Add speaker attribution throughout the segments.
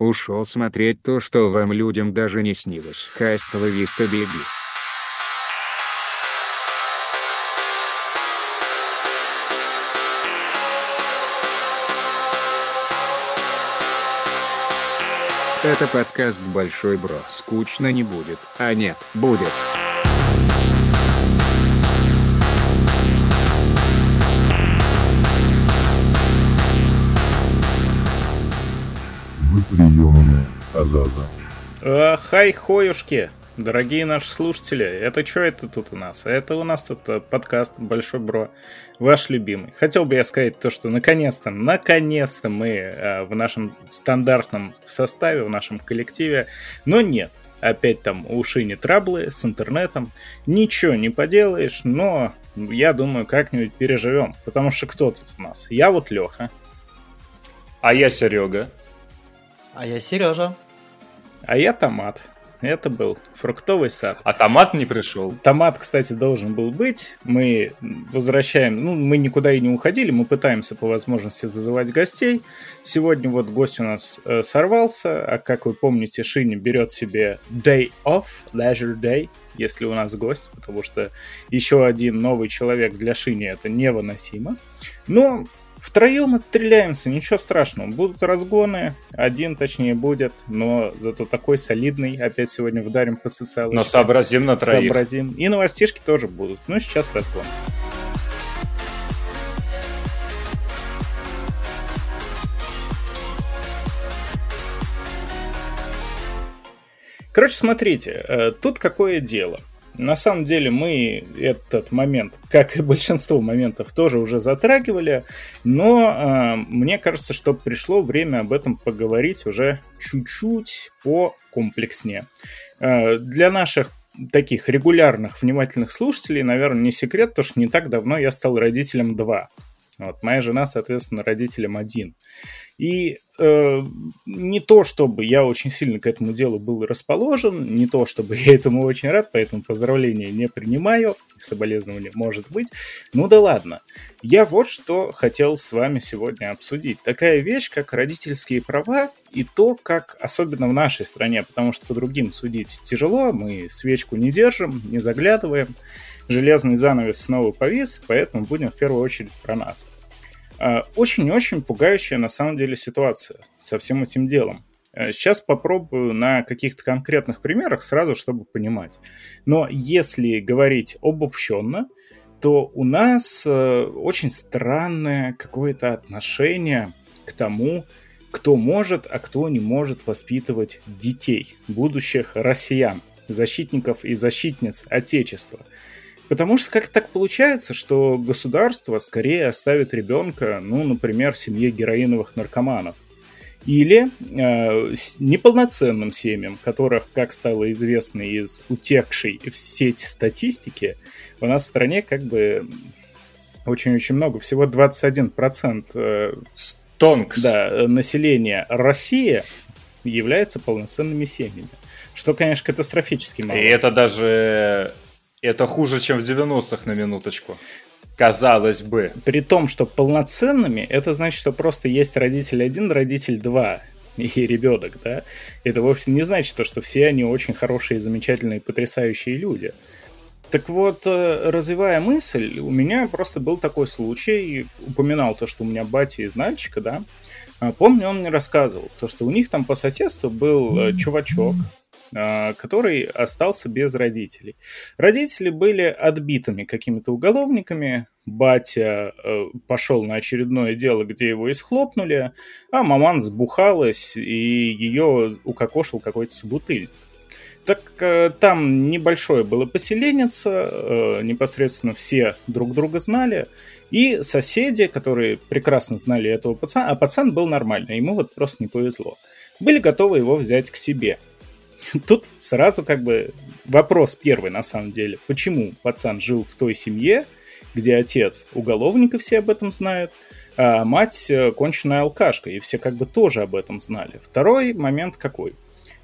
Speaker 1: Ушел смотреть то, что вам людям даже не снилось. Хастела виста беби. Это подкаст «Большой Бро». Скучно не будет. А нет, будет.
Speaker 2: Вы приемные, Азаза.
Speaker 3: А, хай, хоюшки, дорогие наши слушатели. Это что это тут у нас? Это у нас тут э, подкаст Большой Бро, ваш любимый. Хотел бы я сказать то, что наконец-то, наконец-то мы э, в нашем стандартном составе, в нашем коллективе, но нет. Опять там у Шини траблы с интернетом. Ничего не поделаешь, но я думаю, как-нибудь переживем. Потому что кто тут у нас? Я вот Леха.
Speaker 4: А я Серега.
Speaker 5: А я Сережа.
Speaker 3: А я Томат. Это был фруктовый сад.
Speaker 4: А томат не пришел.
Speaker 3: Томат, кстати, должен был быть. Мы возвращаем, ну, мы никуда и не уходили, мы пытаемся по возможности зазывать гостей. Сегодня вот гость у нас э, сорвался, а как вы помните, Шиня берет себе day off, leisure day, если у нас гость, потому что еще один новый человек для Шини это невыносимо. Но Втроем отстреляемся, ничего страшного. Будут разгоны, один точнее будет, но зато такой солидный. Опять сегодня вдарим по социалочке.
Speaker 4: Но сообразим на троих.
Speaker 3: Сообразим. И новостишки тоже будут. Ну, сейчас разгон. Короче, смотрите, э, тут какое дело. На самом деле мы этот момент, как и большинство моментов, тоже уже затрагивали, но э, мне кажется, что пришло время об этом поговорить уже чуть-чуть по комплекснее. Э, для наших таких регулярных, внимательных слушателей, наверное, не секрет, то что не так давно я стал родителем 2. Вот, моя жена, соответственно, родителем 1. И э, не то, чтобы я очень сильно к этому делу был расположен, не то, чтобы я этому очень рад, поэтому поздравления не принимаю, соболезнования может быть. Ну да ладно. Я вот что хотел с вами сегодня обсудить. Такая вещь, как родительские права и то, как, особенно в нашей стране, потому что по другим судить тяжело, мы свечку не держим, не заглядываем, железный занавес снова повис, поэтому будем в первую очередь про нас. Э, очень-очень пугающая на самом деле ситуация со всем этим делом. Э, сейчас попробую на каких-то конкретных примерах сразу, чтобы понимать. Но если говорить обобщенно, то у нас э, очень странное какое-то отношение к тому, кто может, а кто не может воспитывать детей, будущих россиян, защитников и защитниц Отечества – Потому что как так получается, что государство скорее оставит ребенка, ну, например, семье героиновых наркоманов. Или э, неполноценным семьям, которых, как стало известно из утекшей в сеть статистики, у нас в стране как бы очень-очень много, всего 21% э,
Speaker 4: Стонкс.
Speaker 3: Да, населения России является полноценными семьями. Что, конечно, катастрофически мало.
Speaker 4: И это даже это хуже, чем в 90-х на минуточку. Казалось бы.
Speaker 3: При том, что полноценными, это значит, что просто есть родитель один, родитель два и ребенок, да? Это вовсе не значит, то, что все они очень хорошие, замечательные, потрясающие люди. Так вот, э, развивая мысль, у меня просто был такой случай, упоминал то, что у меня батя из Нальчика, да, а, помню, он мне рассказывал, то, что у них там по соседству был э, чувачок, который остался без родителей. Родители были отбитыми какими-то уголовниками, батя э, пошел на очередное дело, где его исхлопнули, а маман сбухалась, и ее укокошил какой-то собутыльник. Так э, там небольшое было поселенница, э, непосредственно все друг друга знали, и соседи, которые прекрасно знали этого пацана, а пацан был нормальный, ему вот просто не повезло, были готовы его взять к себе – Тут сразу как бы вопрос первый на самом деле. Почему пацан жил в той семье, где отец уголовник, и все об этом знают, а мать э, конченая алкашка, и все как бы тоже об этом знали. Второй момент какой?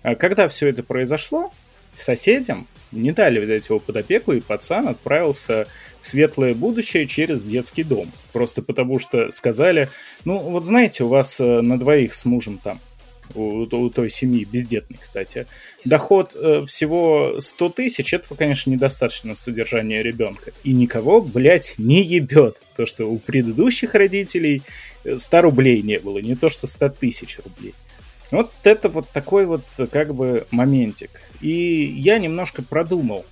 Speaker 3: А когда все это произошло, соседям не дали взять его под опеку, и пацан отправился в светлое будущее через детский дом. Просто потому что сказали, ну вот знаете, у вас э, на двоих с мужем там у, у той семьи, бездетной, кстати, доход э, всего 100 тысяч, этого, конечно, недостаточно на содержание ребенка. И никого, блядь, не ебет. То, что у предыдущих родителей 100 рублей не было, не то, что 100 тысяч рублей. Вот это вот такой вот как бы моментик. И я немножко продумал,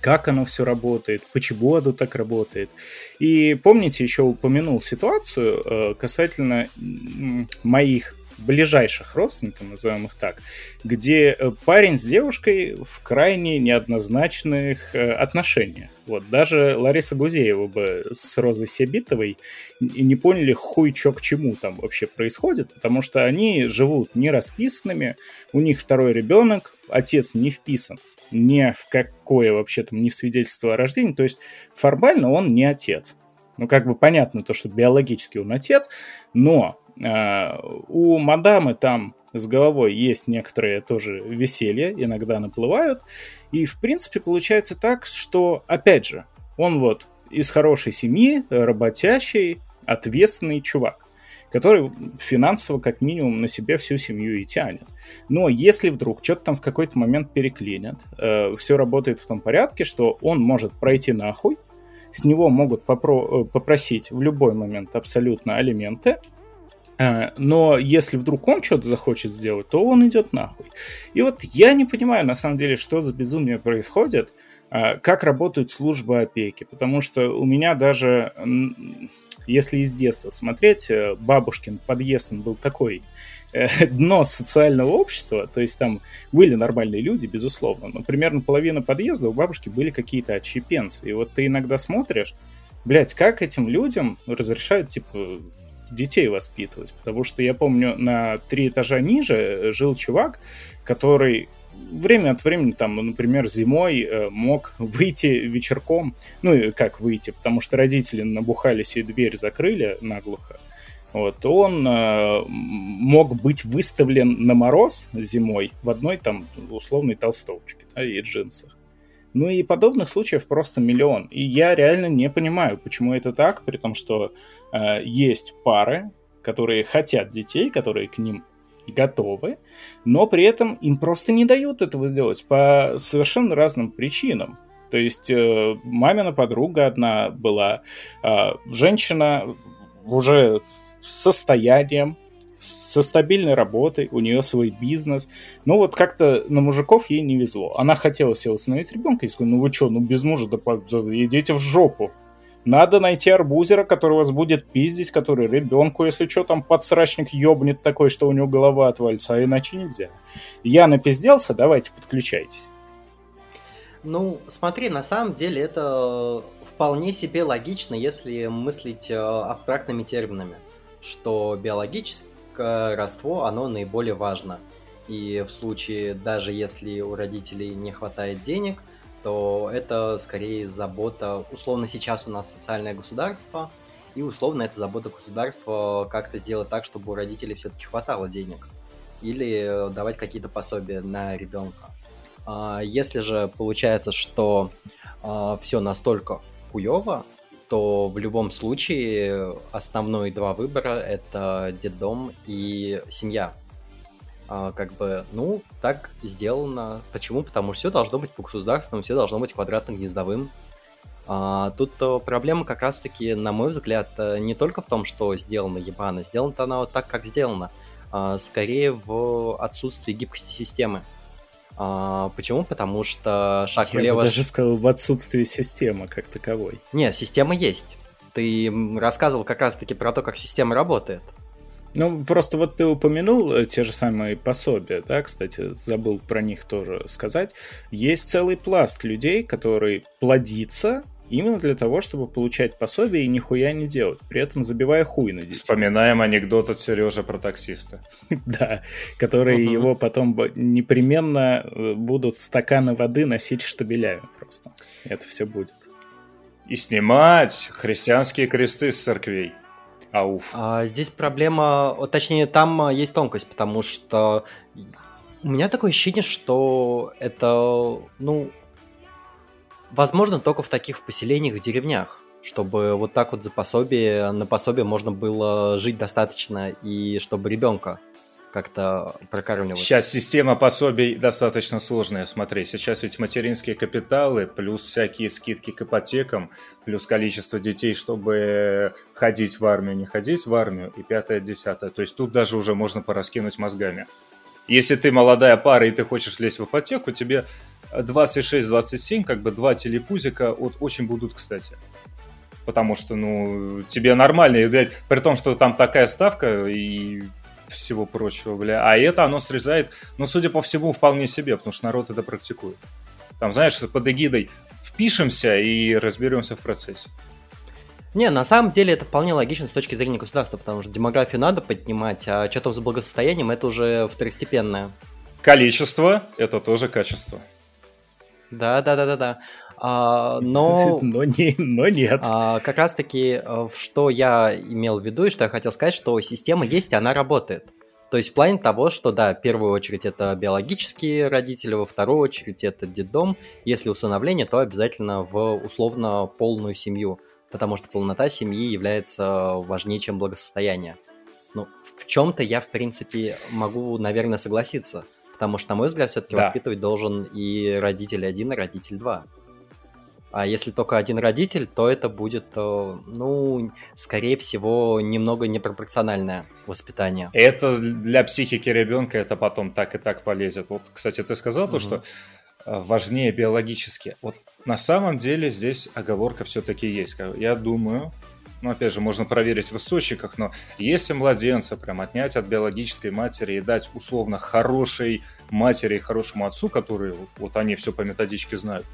Speaker 3: как оно все работает, почему оно так работает. И помните, еще упомянул ситуацию э, касательно моих ближайших родственников, назовем их так, где э, парень с девушкой в крайне неоднозначных э, отношениях. Вот, даже Лариса Гузеева бы с Розой Себитовой не поняли хуй чё к чему там вообще происходит, потому что они живут не расписанными, у них второй ребенок, отец не вписан ни в какое вообще там, ни в свидетельство о рождении, то есть формально он не отец. Ну, как бы понятно то, что биологически он отец, но у мадамы там с головой есть некоторые тоже веселья, иногда наплывают. И, в принципе, получается так, что, опять же, он вот из хорошей семьи, работящий, ответственный чувак который финансово как минимум на себе всю семью и тянет. Но если вдруг что-то там в какой-то момент переклинит, э, все работает в том порядке, что он может пройти нахуй, с него могут попро- э, попросить в любой момент абсолютно алименты, но если вдруг он что-то захочет сделать, то он идет нахуй. И вот я не понимаю, на самом деле, что за безумие происходит, э, как работают службы опеки, потому что у меня даже если из детства смотреть, э, бабушкин подъезд, он был такой э, дно социального общества, то есть там были нормальные люди, безусловно, но примерно половина подъезда у бабушки были какие-то отщепенцы. И вот ты иногда смотришь, блядь, как этим людям разрешают, типа, детей воспитывать? Потому что я помню, на три этажа ниже жил чувак, который время от времени, там, например, зимой э, мог выйти вечерком, ну, и как выйти, потому что родители набухались и дверь закрыли наглухо, вот, он э, мог быть выставлен на мороз зимой в одной там условной толстовочке да, и джинсах. Ну и подобных случаев просто миллион. И я реально не понимаю, почему это так, при том, что э, есть пары, которые хотят детей, которые к ним готовы, но при этом им просто не дают этого сделать по совершенно разным причинам. То есть э, мамина подруга одна была, э, женщина уже с состоянием, со стабильной работой, у нее свой бизнес. Но вот как-то на мужиков ей не везло. Она хотела себе установить ребенка и сказала, ну вы что, ну без мужа, да идите в жопу. Надо найти арбузера, который вас будет пиздить, который ребенку, если что, там подсрачник ёбнет такой, что у него голова отвалится, а иначе нельзя. Я напизделся, давайте подключайтесь.
Speaker 5: Ну, смотри, на самом деле это вполне себе логично, если мыслить э, абстрактными терминами, что биологическое родство, оно наиболее важно. И в случае, даже если у родителей не хватает денег, то это скорее забота, условно сейчас у нас социальное государство, и условно это забота государства как-то сделать так, чтобы у родителей все-таки хватало денег. Или давать какие-то пособия на ребенка. А если же получается, что а, все настолько хуево, то в любом случае основные два выбора это детдом и семья а, как бы, ну, так сделано. Почему? Потому что все должно быть по государственному, все должно быть квадратно-гнездовым. А, тут проблема как раз-таки, на мой взгляд, э, не только в том, что сделано ебано, сделано она вот так, как сделано, а, скорее в отсутствии гибкости системы. А, почему? Потому что шаг
Speaker 3: Я
Speaker 5: влево...
Speaker 3: бы даже сказал, в отсутствии системы как таковой.
Speaker 5: Не, система есть. Ты рассказывал как раз-таки про то, как система работает.
Speaker 3: Ну, просто вот ты упомянул э, те же самые пособия, да, кстати, забыл про них тоже сказать. Есть целый пласт людей, который плодится именно для того, чтобы получать пособие и нихуя не делать, при этом забивая хуй на детей.
Speaker 4: Вспоминаем анекдот от Сережи про таксиста.
Speaker 3: Да, которые его потом непременно э, будут стаканы воды носить штабелями просто. Это все будет.
Speaker 4: И снимать христианские кресты с церквей. Ауф.
Speaker 5: А, здесь проблема, точнее, там а, есть тонкость, потому что у меня такое ощущение, что это, ну, возможно, только в таких поселениях, в деревнях, чтобы вот так вот за пособие, на пособие можно было жить достаточно, и чтобы ребенка как-то прокармливать.
Speaker 4: Сейчас система пособий достаточно сложная, смотри. Сейчас ведь материнские капиталы, плюс всякие скидки к ипотекам, плюс количество детей, чтобы ходить в армию, не ходить в армию, и пятое, десятое. То есть тут даже уже можно пораскинуть мозгами. Если ты молодая пара и ты хочешь лезть в ипотеку, тебе 26-27, как бы два телепузика вот очень будут кстати. Потому что, ну, тебе нормально, блядь, при том, что там такая ставка и всего прочего, бля. А это оно срезает, ну, судя по всему, вполне себе, потому что народ это практикует. Там, знаешь, под эгидой впишемся и разберемся в процессе.
Speaker 5: Не, на самом деле это вполне логично с точки зрения государства, потому что демографию надо поднимать, а что там с благосостоянием, это уже второстепенное.
Speaker 4: Количество – это тоже качество.
Speaker 5: Да, да, да, да, да. А, но,
Speaker 3: но, не, но нет.
Speaker 5: А, как раз-таки, э, что я имел в виду и что я хотел сказать, что система есть, и она работает. То есть в плане того, что, да, в первую очередь это биологические родители, во вторую очередь это детдом. Если усыновление, то обязательно в условно полную семью, потому что полнота семьи является важнее, чем благосостояние. Ну, в чем-то я, в принципе, могу, наверное, согласиться. Потому что, на мой взгляд, все-таки да. воспитывать должен и родитель один, и родитель два. А если только один родитель, то это будет, э, ну, скорее всего, немного непропорциональное воспитание.
Speaker 4: Это для психики ребенка это потом так и так полезет. Вот, кстати, ты сказал угу. то, что э, важнее биологически. Вот на самом деле здесь оговорка все-таки есть. Я думаю, ну, опять же, можно проверить в источниках, но если младенца прям отнять от биологической матери и дать условно хорошей матери и хорошему отцу, которые вот они все по методичке знают,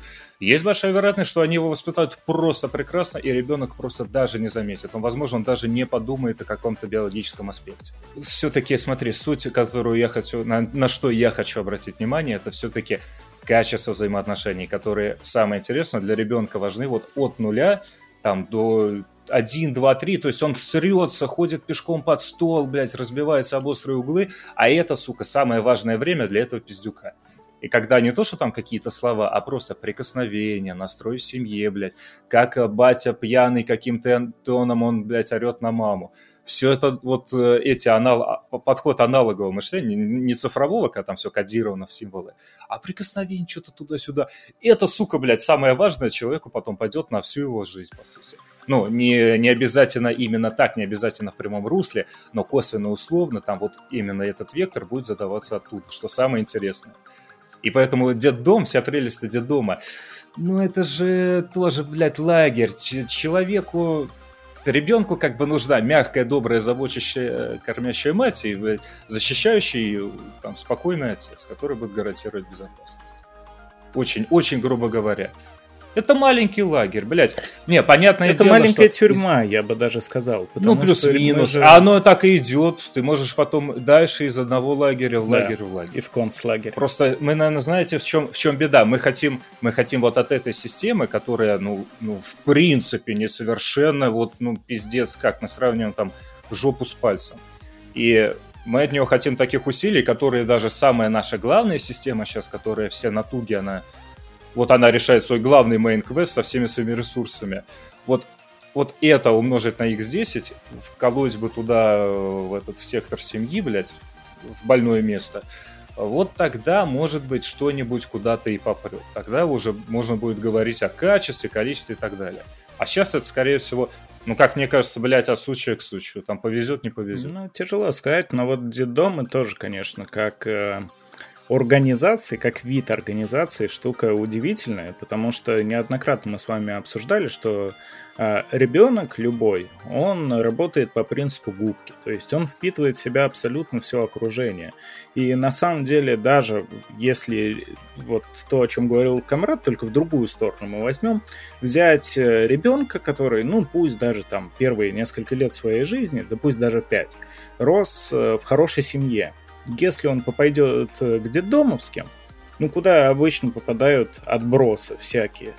Speaker 4: есть большая вероятность, что они его воспитают просто прекрасно, и ребенок просто даже не заметит. Он, возможно, он даже не подумает о каком-то биологическом аспекте. Все-таки, смотри, суть, которую я хочу, на, на что я хочу обратить внимание, это все-таки качество взаимоотношений, которые, самое интересное, для ребенка важны вот от нуля там до 1, 2, 3, то есть он срется, ходит пешком под стол, блядь, разбивается об острые углы, а это, сука, самое важное время для этого пиздюка. И когда не то, что там какие-то слова, а просто прикосновение, настрой в семье, блядь, как батя пьяный каким-то тоном он, блядь, орет на маму все это вот э, эти анал... подход аналогового мышления, не цифрового, когда там все кодировано в символы, а прикосновение что-то туда-сюда. Это, сука, блядь, самое важное, человеку потом пойдет на всю его жизнь, по сути. Ну, не, не обязательно именно так, не обязательно в прямом русле, но косвенно условно там вот именно этот вектор будет задаваться оттуда, что самое интересное. И поэтому дом, вся прелесть детдома, ну это же тоже, блядь, лагерь. Ч- человеку ребенку как бы нужна мягкая, добрая, заботящая, кормящая мать и защищающий там спокойный отец, который будет гарантировать безопасность. Очень, очень грубо говоря. Это маленький лагерь, блядь. Не, понятное
Speaker 3: это
Speaker 4: дело,
Speaker 3: маленькая что... тюрьма, я бы даже сказал.
Speaker 4: Ну, плюс-минус. Же... А оно так и идет. Ты можешь потом дальше из одного лагеря в лагерь да, в лагерь.
Speaker 3: И в концлагерь.
Speaker 4: Просто мы, наверное, знаете, в чем, в чем беда? Мы хотим, мы хотим вот от этой системы, которая, ну, ну, в принципе, несовершенно, вот, ну, пиздец, как мы сравниваем там жопу с пальцем. И мы от нее хотим таких усилий, которые даже самая наша главная система сейчас, которая все натуги, она вот она решает свой главный main quest со всеми своими ресурсами. Вот, вот это умножить на x10, вколоть бы туда, в этот в сектор семьи, блядь, в больное место, вот тогда, может быть, что-нибудь куда-то и попрет. Тогда уже можно будет говорить о качестве, количестве и так далее. А сейчас это, скорее всего, ну, как мне кажется, блядь, от случая к случаю. Там повезет, не повезет.
Speaker 3: Ну, тяжело сказать, но вот детдомы тоже, конечно, как э, организации, как вид организации, штука удивительная, потому что неоднократно мы с вами обсуждали, что э, ребенок любой, он работает по принципу губки, то есть он впитывает в себя абсолютно все окружение. И на самом деле даже если вот то, о чем говорил Камрад, только в другую сторону мы возьмем, взять э, ребенка, который, ну пусть даже там первые несколько лет своей жизни, да пусть даже пять, рос э, в хорошей семье, если он попадет э, к детдомовским, ну, куда обычно попадают отбросы всякие,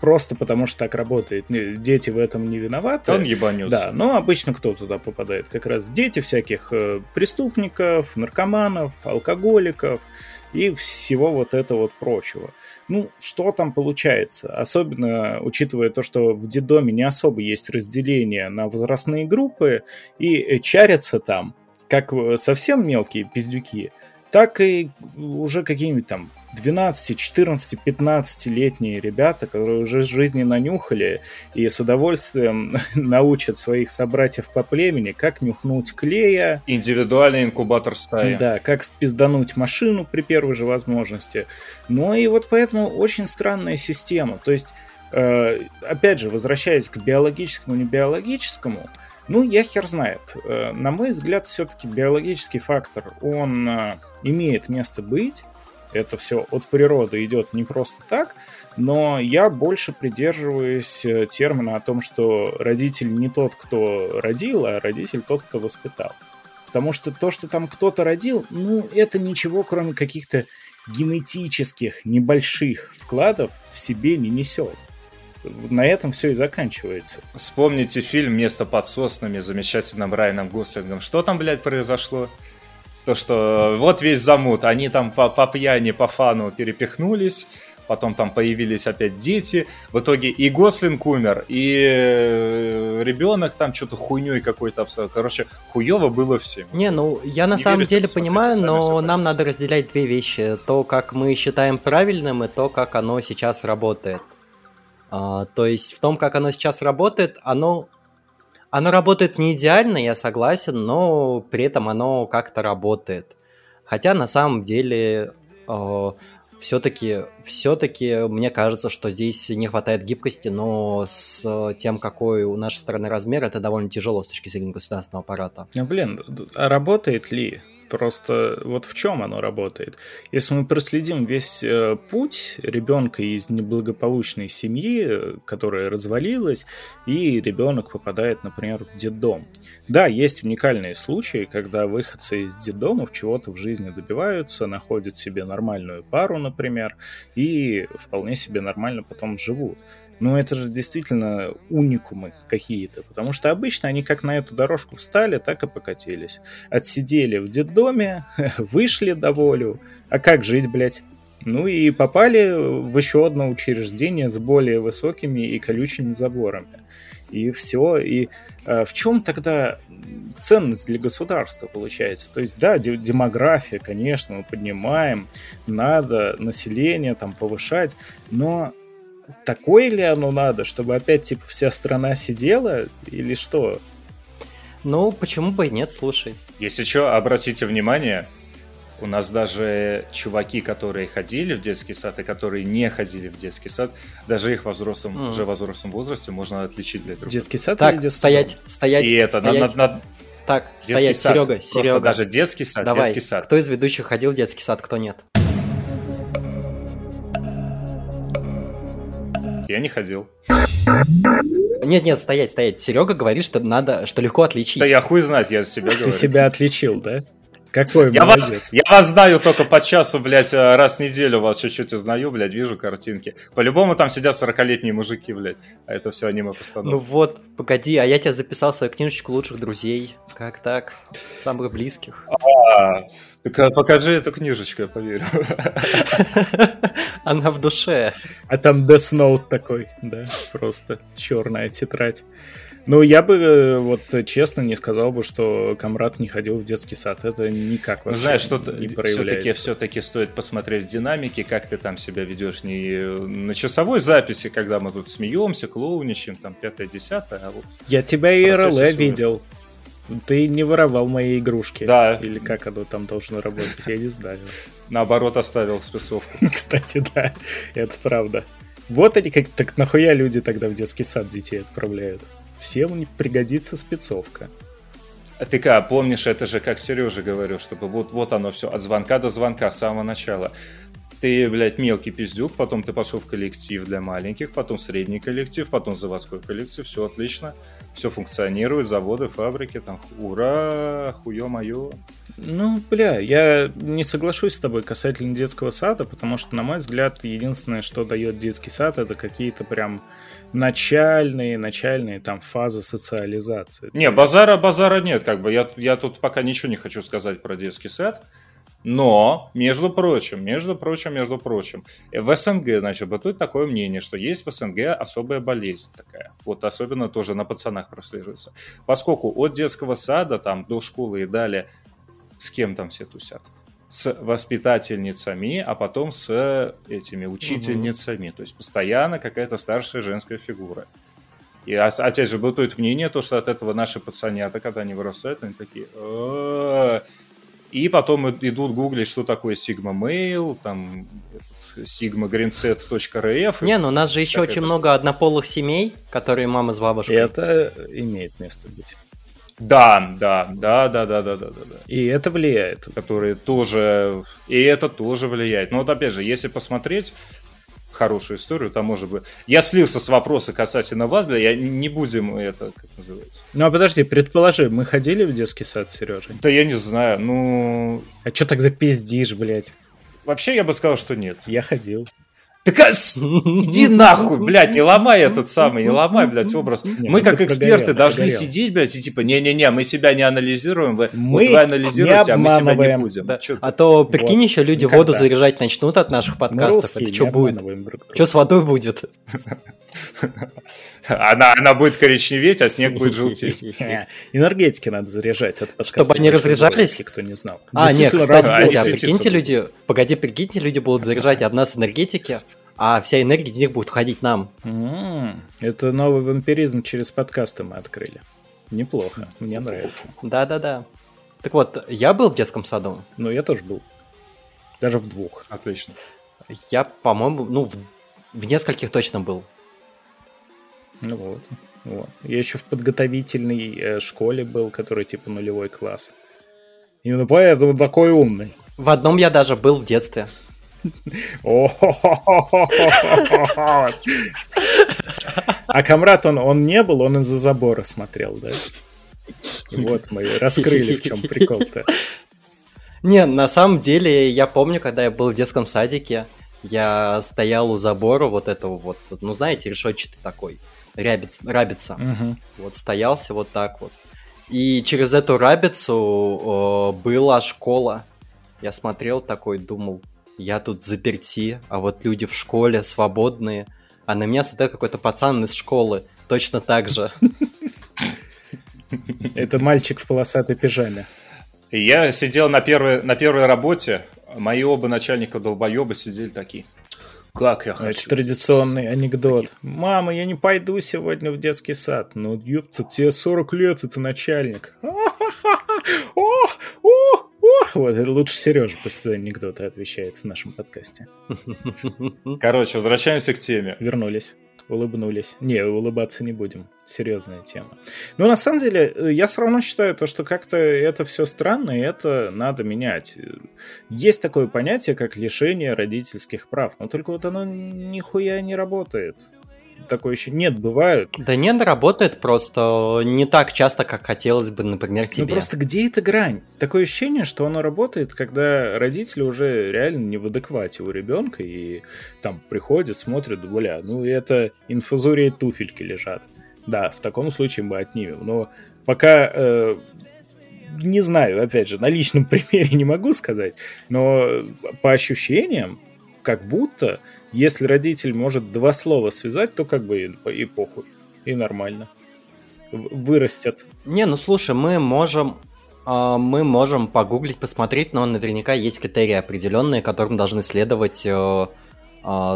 Speaker 3: просто потому что так работает. Дети в этом не виноваты.
Speaker 4: Он ебанется.
Speaker 3: Да, но обычно кто туда попадает? Как раз дети всяких э, преступников, наркоманов, алкоголиков и всего вот этого вот прочего. Ну, что там получается? Особенно учитывая то, что в детдоме не особо есть разделение на возрастные группы, и чарятся там как совсем мелкие пиздюки, так и уже какие-нибудь там 12, 14, 15-летние ребята, которые уже жизни нанюхали и с удовольствием научат своих собратьев по племени, как нюхнуть клея.
Speaker 4: Индивидуальный инкубатор стаи.
Speaker 3: Да, как спиздануть машину при первой же возможности. Ну и вот поэтому очень странная система. То есть, э, опять же, возвращаясь к биологическому, не биологическому, ну, я хер знает. Э, на мой взгляд, все-таки биологический фактор, он э, имеет место быть, это все от природы идет не просто так, но я больше придерживаюсь э, термина о том, что родитель не тот, кто родил, а родитель тот, кто воспитал. Потому что то, что там кто-то родил, ну, это ничего, кроме каких-то генетических небольших вкладов в себе не несет. На этом все и заканчивается.
Speaker 4: Вспомните фильм «Место под соснами» с замечательным Райаном Гослингом. Что там, блядь, произошло? То, что вот весь замут, они там по, по пьяни, по фану перепихнулись, потом там появились опять дети, в итоге и Гослинг умер, и э, ребенок там что-то хуйней какой-то обставил. Короче, хуево было всем.
Speaker 5: Не, ну я на
Speaker 4: Не
Speaker 5: самом
Speaker 4: верите,
Speaker 5: деле понимаю, но нам надо разделять две вещи. То, как мы считаем правильным, и то, как оно сейчас работает. А, то есть в том, как оно сейчас работает, оно, оно работает не идеально, я согласен, но при этом оно как-то работает. Хотя на самом деле все-таки, все-таки мне кажется, что здесь не хватает гибкости, но с тем, какой у нашей страны размер, это довольно тяжело с точки зрения государственного аппарата.
Speaker 3: Ну, блин, а работает ли? Просто вот в чем оно работает? Если мы проследим весь э, путь ребенка из неблагополучной семьи, которая развалилась, и ребенок попадает, например, в детдом. Да, есть уникальные случаи, когда выходцы из детдомов чего-то в жизни добиваются, находят себе нормальную пару, например, и вполне себе нормально потом живут. Но это же действительно уникумы какие-то, потому что обычно они как на эту дорожку встали, так и покатились. Отсидели в детдоме, вышли до волю, а как жить, блядь? Ну и попали в еще одно учреждение с более высокими и колючими заборами. И все. И э, в чем тогда ценность для государства получается? То есть, да, де- демография, конечно, мы поднимаем, надо население там повышать, но такое ли оно надо, чтобы опять типа вся страна сидела или что?
Speaker 5: Ну, почему бы и нет, слушай.
Speaker 4: Если что, обратите внимание, у нас даже чуваки, которые ходили в детский сад и которые не ходили в детский сад, даже их во взрослом,
Speaker 5: Мгм.
Speaker 4: уже во взрослом возрасте можно отличить для друг друга.
Speaker 3: Детский сад или
Speaker 5: Так,
Speaker 3: детский
Speaker 5: стоять, стоять,
Speaker 4: И это,
Speaker 5: стоять.
Speaker 4: на- на-
Speaker 5: Так,
Speaker 4: детский
Speaker 5: стоять,
Speaker 4: сад.
Speaker 5: Серега,
Speaker 4: Просто
Speaker 5: Серега.
Speaker 4: даже детский сад,
Speaker 5: Давай,
Speaker 4: детский сад.
Speaker 5: кто из ведущих ходил в детский сад, кто нет?
Speaker 4: Я не ходил.
Speaker 5: Нет, нет, стоять, стоять. Серега говорит, что надо, что легко отличить.
Speaker 4: Да я хуй знать, я за себя
Speaker 3: Ты
Speaker 4: говорю.
Speaker 3: себя отличил, да? Какой
Speaker 4: Я вас,
Speaker 3: молодец.
Speaker 4: я вас знаю только по часу, блядь, э, раз в неделю вас чуть-чуть узнаю, блядь, вижу картинки. По-любому там сидят 40-летние мужики, блядь, а это все аниме
Speaker 5: Ну
Speaker 4: постановка.
Speaker 5: вот, погоди, а я тебя записал в свою книжечку лучших друзей. Как так? Самых близких.
Speaker 4: А, так э, покажи эту книжечку, я поверю.
Speaker 5: Она в душе.
Speaker 3: А там Death Note такой, да, просто черная тетрадь. Ну, я бы, э, вот честно, не сказал бы, что Камрад не ходил в детский сад. Это никак вообще
Speaker 4: знаешь, что
Speaker 3: не
Speaker 4: все-таки
Speaker 3: проявляется.
Speaker 4: все-таки стоит посмотреть динамики, как ты там себя ведешь не на часовой записи, когда мы тут смеемся, клоуничаем, там пятое, десятое, а вот
Speaker 3: Я тебя и РЛ
Speaker 4: съемки.
Speaker 3: видел. Ты не воровал мои игрушки.
Speaker 4: Да.
Speaker 3: Или как оно там должно работать, я не знаю.
Speaker 4: наоборот оставил спецовку.
Speaker 3: Кстати, да, это правда. Вот они как... Так нахуя люди тогда в детский сад детей отправляют? Всем пригодится спецовка.
Speaker 4: А ты как, помнишь, это же как Сережа говорил, чтобы вот, вот оно все, от звонка до звонка, с самого начала. Ты, блядь, мелкий пиздюк, потом ты пошел в коллектив для маленьких, потом средний коллектив, потом заводской коллектив, все отлично, все функционирует, заводы, фабрики, там, ура, хуё моё.
Speaker 3: Ну, бля, я не соглашусь с тобой касательно детского сада, потому что, на мой взгляд, единственное, что дает детский сад, это какие-то прям начальные, начальные там фазы социализации.
Speaker 4: Не, базара, базара нет, как бы, я, я тут пока ничего не хочу сказать про детский сад, Но, между прочим, между прочим, между прочим, в СНГ, значит, бытует такое мнение, что есть в СНГ особая болезнь такая. Вот особенно тоже на пацанах прослеживается. Поскольку от детского сада там до школы и далее с кем там все тусят? С воспитательницами, а потом с этими учительницами. Угу. То есть постоянно какая-то старшая женская фигура. И опять же, бытует мнение, то, что от этого наши пацанята, когда они вырастают, они такие... И потом идут гуглить, что такое Sigma Mail, там sigmagrinset.rf.
Speaker 5: Не, ну у нас же еще очень это... много однополых семей, которые мама с бабушкой.
Speaker 3: Это имеет место быть.
Speaker 4: Да, да, да, да, да, да, да, да.
Speaker 3: И это влияет.
Speaker 4: Которые тоже... И это тоже влияет. Но вот опять же, если посмотреть, хорошую историю, там может быть... Я слился с вопроса касательно вас, бля, я не будем это, как называется.
Speaker 3: Ну, а подожди, предположи, мы ходили в детский сад с Сережей?
Speaker 4: Да я не знаю, ну...
Speaker 3: А что тогда пиздишь, блядь?
Speaker 4: Вообще, я бы сказал, что нет.
Speaker 3: Я ходил.
Speaker 4: Так а, иди нахуй, блядь, не ломай этот самый, не ломай, блядь, образ. Не, мы как эксперты должны прогорел. сидеть, блядь, и типа, не-не-не, мы себя не анализируем, вы, мы вот вы анализируете, а мы себя не будем. Да.
Speaker 5: А то, прикинь, вот. еще люди Никогда. воду заряжать начнут от наших подкастов, это что будет? Что с водой будет?
Speaker 4: Она, она будет коричневеть, а снег будет желтеть.
Speaker 3: Энергетики надо заряжать. От
Speaker 5: Чтобы они разряжались?
Speaker 3: Кто не знал.
Speaker 5: А, нет, кстати, а прикиньте, люди, погоди, прикиньте, люди будут заряжать от нас энергетики, а вся энергия денег будет уходить нам.
Speaker 3: Это новый вампиризм через подкасты мы открыли. Неплохо, мне нравится.
Speaker 5: Да-да-да. Так вот, я был в детском саду.
Speaker 3: Ну, я тоже был. Даже в двух.
Speaker 4: Отлично.
Speaker 5: Я, по-моему, ну, в, в нескольких точно был.
Speaker 3: Ну вот, вот. Я еще в подготовительной э, школе был, который типа нулевой класс. Именно поэтому такой умный.
Speaker 5: В одном я даже был в детстве.
Speaker 3: А Камрад, он, он не был, он из-за забора смотрел, да? Вот мы раскрыли, в чем прикол-то.
Speaker 5: Не, на самом деле, я помню, когда я был в детском садике, я стоял у забора вот этого вот, ну знаете, решетчатый такой, рябиц, рабица. Угу. Вот стоялся вот так вот. И через эту рабицу о, была школа. Я смотрел такой, думал, я тут заперти, а вот люди в школе свободные, а на меня смотрел какой-то пацан из школы, точно так же.
Speaker 3: Это мальчик в полосатой пижаме.
Speaker 4: Я сидел на первой, на первой работе, мои оба начальника долбоеба сидели такие. Как я хочу.
Speaker 3: Это традиционный анекдот. Таких. Мама, я не пойду сегодня в детский сад. Ну, ёпта, тебе 40 лет, это начальник. О, о, вот, лучше Сережа после анекдота отвечает в нашем подкасте.
Speaker 4: Короче, возвращаемся к теме.
Speaker 3: Вернулись улыбнулись. Не, улыбаться не будем. Серьезная тема. Но на самом деле, я все равно считаю то, что как-то это все странно, и это надо менять. Есть такое понятие, как лишение родительских прав, но только вот оно нихуя не работает такое еще нет, бывают.
Speaker 5: Да нет, работает просто не так часто, как хотелось бы, например, ну, тебе.
Speaker 3: Ну просто где эта грань? Такое ощущение, что оно работает, когда родители уже реально не в адеквате у ребенка и там приходят, смотрят, бля, ну это инфузория туфельки лежат. Да, в таком случае мы отнимем. Но пока э, не знаю, опять же, на личном примере не могу сказать, но по ощущениям, как будто если родитель может два слова связать, то как бы и, и похуй, и нормально. Вырастет.
Speaker 5: Не, ну слушай, мы можем а, мы можем погуглить, посмотреть, но наверняка есть критерии определенные, которым должны следовать э,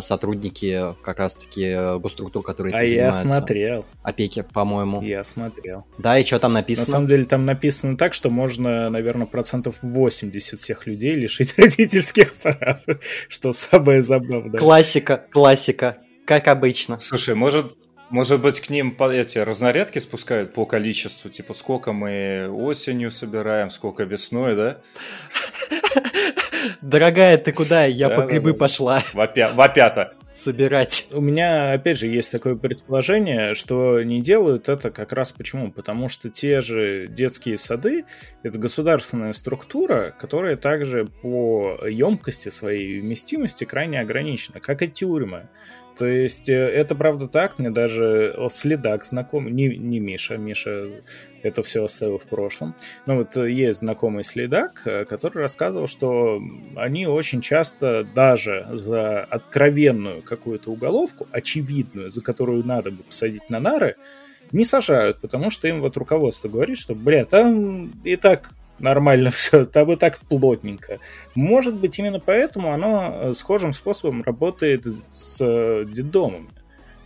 Speaker 5: сотрудники как раз-таки госструктур, которые
Speaker 3: этим а занимаются. А я смотрел.
Speaker 5: Опеки, по-моему.
Speaker 3: Я смотрел.
Speaker 5: Да, и что там написано?
Speaker 3: На самом деле там написано так, что можно, наверное, процентов 80 всех людей лишить родительских прав, что самое забавное.
Speaker 5: Классика, классика, как обычно.
Speaker 4: Слушай, может, может быть, к ним эти разнарядки спускают по количеству, типа сколько мы осенью собираем, сколько весной, да?
Speaker 5: Дорогая, ты куда? Я да, по грибы да, да. пошла.
Speaker 4: Вопята.
Speaker 5: Собирать.
Speaker 3: У меня, опять же, есть такое предположение, что не делают это как раз почему? Потому что те же детские сады — это государственная структура, которая также по емкости своей вместимости крайне ограничена, как и тюрьмы. То есть э, это правда так, мне даже следак знакомый, не, не Миша, Миша это все оставил в прошлом. Но вот э, есть знакомый следак, э, который рассказывал, что они очень часто даже за откровенную какую-то уголовку, очевидную, за которую надо бы посадить на нары, не сажают, потому что им вот руководство говорит, что, бля, там и так нормально все, там и так плотненько. Может быть, именно поэтому оно э, схожим способом работает с детдомами.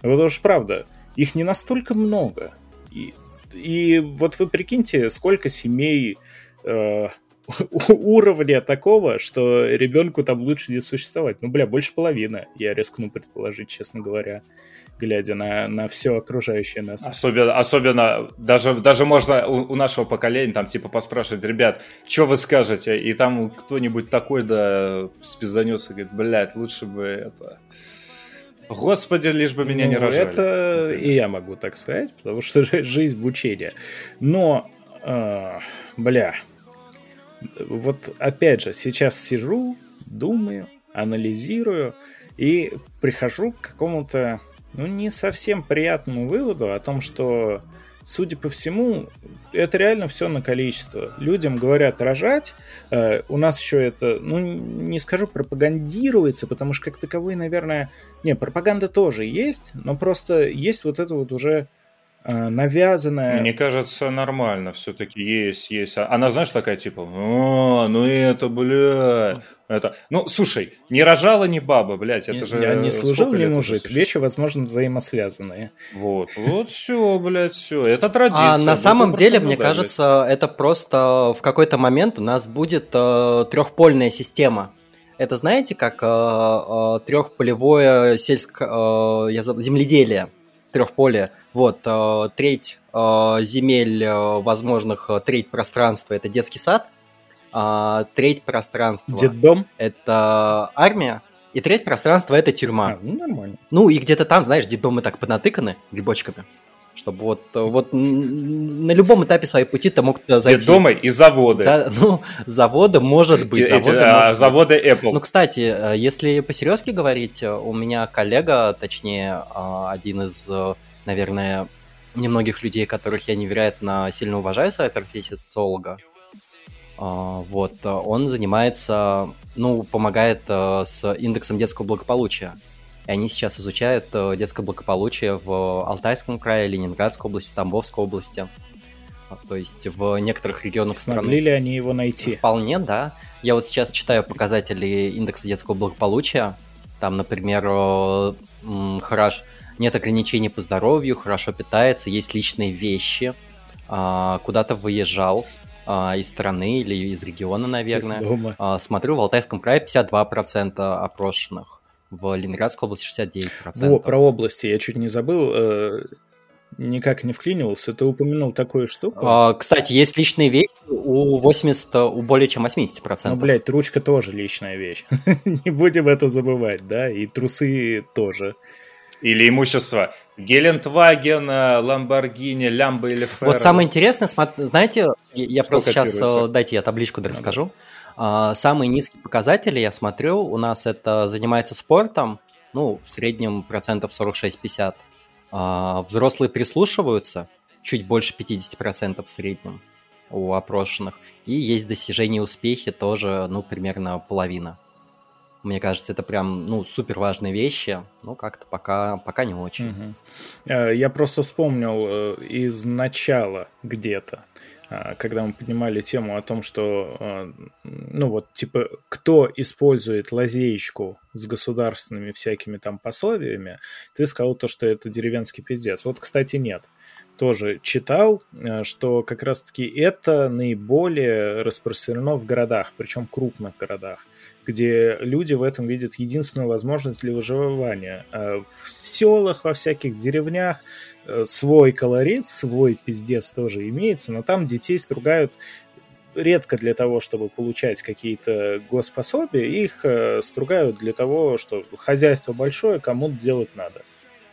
Speaker 3: Потому что, правда, их не настолько много. И и вот вы прикиньте, сколько семей э, уровня такого, что ребенку там лучше не существовать. Ну, бля, больше половины, я рискну предположить, честно говоря, глядя на, на все окружающее нас.
Speaker 4: Особенно, особенно даже, даже можно у, у нашего поколения там типа поспрашивать, ребят, что вы скажете? И там кто-нибудь такой, да, спизданется, говорит, блядь, лучше бы это Господи, лишь бы меня
Speaker 3: ну,
Speaker 4: не рожали.
Speaker 3: Это и я могу так сказать, потому что жизнь мучения. Но, э, бля, вот опять же, сейчас сижу, думаю, анализирую и прихожу к какому-то, ну, не совсем приятному выводу о том, что судя по всему, это реально все на количество. Людям говорят рожать, э, у нас еще это, ну, не скажу пропагандируется, потому что как таковой, наверное, не, пропаганда тоже есть, но просто есть вот это вот уже навязанная.
Speaker 4: Мне кажется, нормально все-таки есть, есть. А она, знаешь, такая типа, а, ну это, бля, это. Ну, слушай, не рожала ни баба, блядь, это
Speaker 3: не,
Speaker 4: же...
Speaker 3: Я не служил ни мужик, вещи, возможно, взаимосвязанные.
Speaker 4: Вот, вот все, блядь, все, это традиция.
Speaker 5: А на самом деле, мне кажется, это просто в какой-то момент у нас будет э, трехпольная система. Это знаете, как э, э, трехполевое сельское э, земледелие? Трехполе. Вот, э, треть э, земель э, возможных, треть пространства – это детский сад, э, треть пространства
Speaker 3: Детдом?
Speaker 5: – это армия, и треть пространства – это тюрьма.
Speaker 3: А, ну, нормально.
Speaker 5: Ну, и где-то там, знаешь, детдомы так понатыканы грибочками чтобы вот, вот на любом этапе своей пути ты мог зайти.
Speaker 4: Детдомы и заводы.
Speaker 5: Да, ну, заводы, может быть.
Speaker 4: Эти, заводы, а, может заводы
Speaker 5: быть.
Speaker 4: Apple.
Speaker 5: Ну, кстати, э, если по-серьезки говорить, э, у меня коллега, точнее, э, один из, наверное, немногих людей, которых я невероятно сильно уважаю своей профессии социолога, вот, он занимается, ну, помогает с индексом детского благополучия. И они сейчас изучают э, детское благополучие в Алтайском крае, Ленинградской области, Тамбовской области. А, то есть в некоторых регионах
Speaker 3: Смогли страны. ли они его найти?
Speaker 5: Вполне, да. Я вот сейчас читаю показатели индекса детского благополучия. Там, например, э, хорош, нет ограничений по здоровью, хорошо питается, есть личные вещи, а, куда-то выезжал а, из страны или из региона, наверное. Из дома. Смотрю, в Алтайском крае 52% опрошенных в Ленинградской области 69%.
Speaker 3: Во, про области я чуть не забыл, э, никак не вклинивался. Ты упомянул такую штуку.
Speaker 5: А, кстати, есть личные вещи у 80, у более чем 80%.
Speaker 3: Ну, блядь, ручка тоже личная вещь. не будем это забывать, да, и трусы тоже.
Speaker 4: Или имущество. Гелендваген, Ламборгини, Лямбо или Ферро.
Speaker 5: Вот самое интересное, знаете, я просто сейчас, э, дайте я табличку расскажу. А, самые низкие показатели, я смотрю, у нас это занимается спортом, ну, в среднем процентов 46-50. А, взрослые прислушиваются, чуть больше 50% в среднем у опрошенных. И есть достижения успехи тоже, ну, примерно половина. Мне кажется, это прям, ну, супер важные вещи. Ну, как-то пока, пока не очень.
Speaker 3: Угу. Я просто вспомнил э, из начала где-то. А, когда мы поднимали тему о том, что, а, ну вот, типа, кто использует лазеечку с государственными всякими там пособиями, ты сказал то, что это деревенский пиздец. Вот, кстати, нет. Тоже читал, а, что как раз-таки это наиболее распространено в городах, причем крупных городах, где люди в этом видят единственную возможность для выживания. В селах, во всяких деревнях свой колорит, свой пиздец тоже имеется, но там детей стругают редко для того, чтобы получать какие-то госпособия, их э, стругают для того, что хозяйство большое, кому-то делать надо.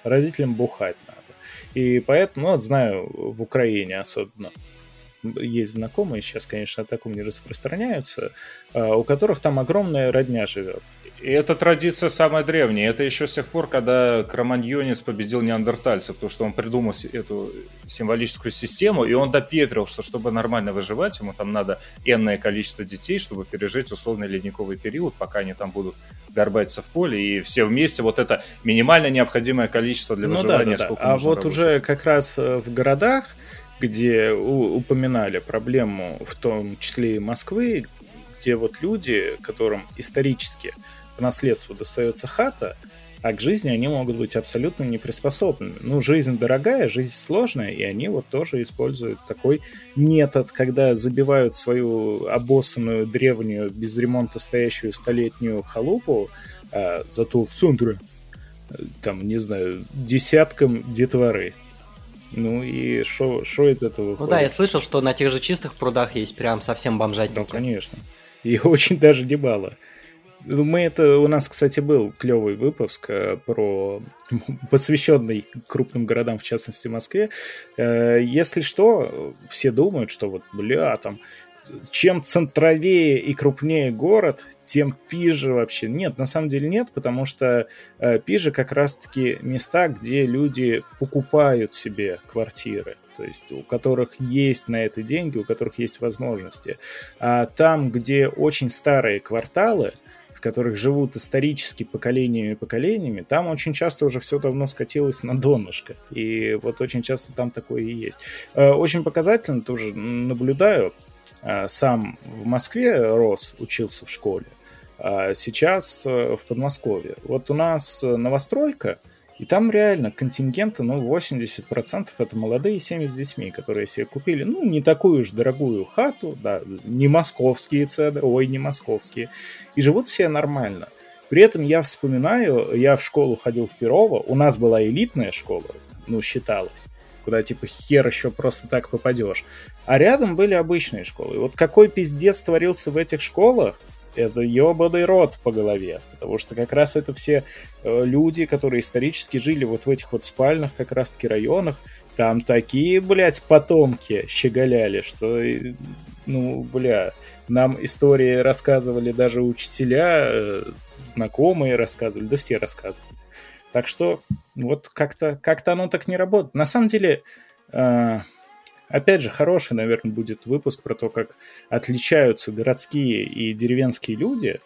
Speaker 3: Родителям бухать надо. И поэтому, ну, вот знаю, в Украине особенно есть знакомые, сейчас, конечно, о таком не распространяются, э, у которых там огромная родня живет.
Speaker 4: И эта традиция самая древняя. Это еще с тех пор, когда Кроманьонис победил неандертальцев, потому что он придумал эту символическую систему, и он допетрил, что чтобы нормально выживать, ему там надо энное количество детей, чтобы пережить условный ледниковый период, пока они там будут горбаться в поле, и все вместе вот это минимально необходимое количество для выживания.
Speaker 3: Ну, да, да, да. А вот работать. уже как раз э, в городах, где упоминали проблему, в том числе и Москвы, где вот люди, которым исторически по наследству достается хата, а к жизни они могут быть абсолютно не приспособлены. Ну, жизнь дорогая, жизнь сложная, и они вот тоже используют такой метод, когда забивают свою обоссанную, древнюю, без ремонта стоящую столетнюю халупу, а, зато в центре, там, не знаю, десяткам детворы. Ну и что из этого выходит?
Speaker 5: Ну да, я слышал, что на тех же чистых прудах есть прям совсем бомжатники.
Speaker 3: Ну, конечно. И очень даже немало. Мы это у нас, кстати, был клевый выпуск э, про посвященный крупным городам, в частности Москве. Э, если что, все думают, что вот, бля, там чем центровее и крупнее город, тем пиже вообще. Нет, на самом деле нет, потому что э, пиже как раз-таки места, где люди покупают себе квартиры то есть у которых есть на это деньги, у которых есть возможности. А там, где очень старые кварталы, которых живут исторически поколениями и поколениями, там очень часто уже все давно скатилось на донышко. И вот очень часто там такое и есть. Э, очень показательно тоже наблюдаю. Э, сам в Москве рос, учился в школе. А сейчас э, в Подмосковье. Вот у нас новостройка – и там реально контингента, ну, 80% это молодые семьи с детьми, которые себе купили, ну, не такую уж дорогую хату, да, не московские цены, ой, не московские, и живут все нормально. При этом я вспоминаю, я в школу ходил в Перово, у нас была элитная школа, ну, считалось, куда типа хер еще просто так попадешь. А рядом были обычные школы. И вот какой пиздец творился в этих школах, это ебаный рот по голове, потому что как раз это все э, люди, которые исторически жили вот в этих вот спальных как раз-таки районах, там такие, блядь, потомки щеголяли, что, ну, бля, нам истории рассказывали даже учителя, э, знакомые рассказывали, да все рассказывали. Так что вот как-то как оно так не работает. На самом деле, э, Опять же, хороший, наверное, будет выпуск про то, как отличаются городские и деревенские люди.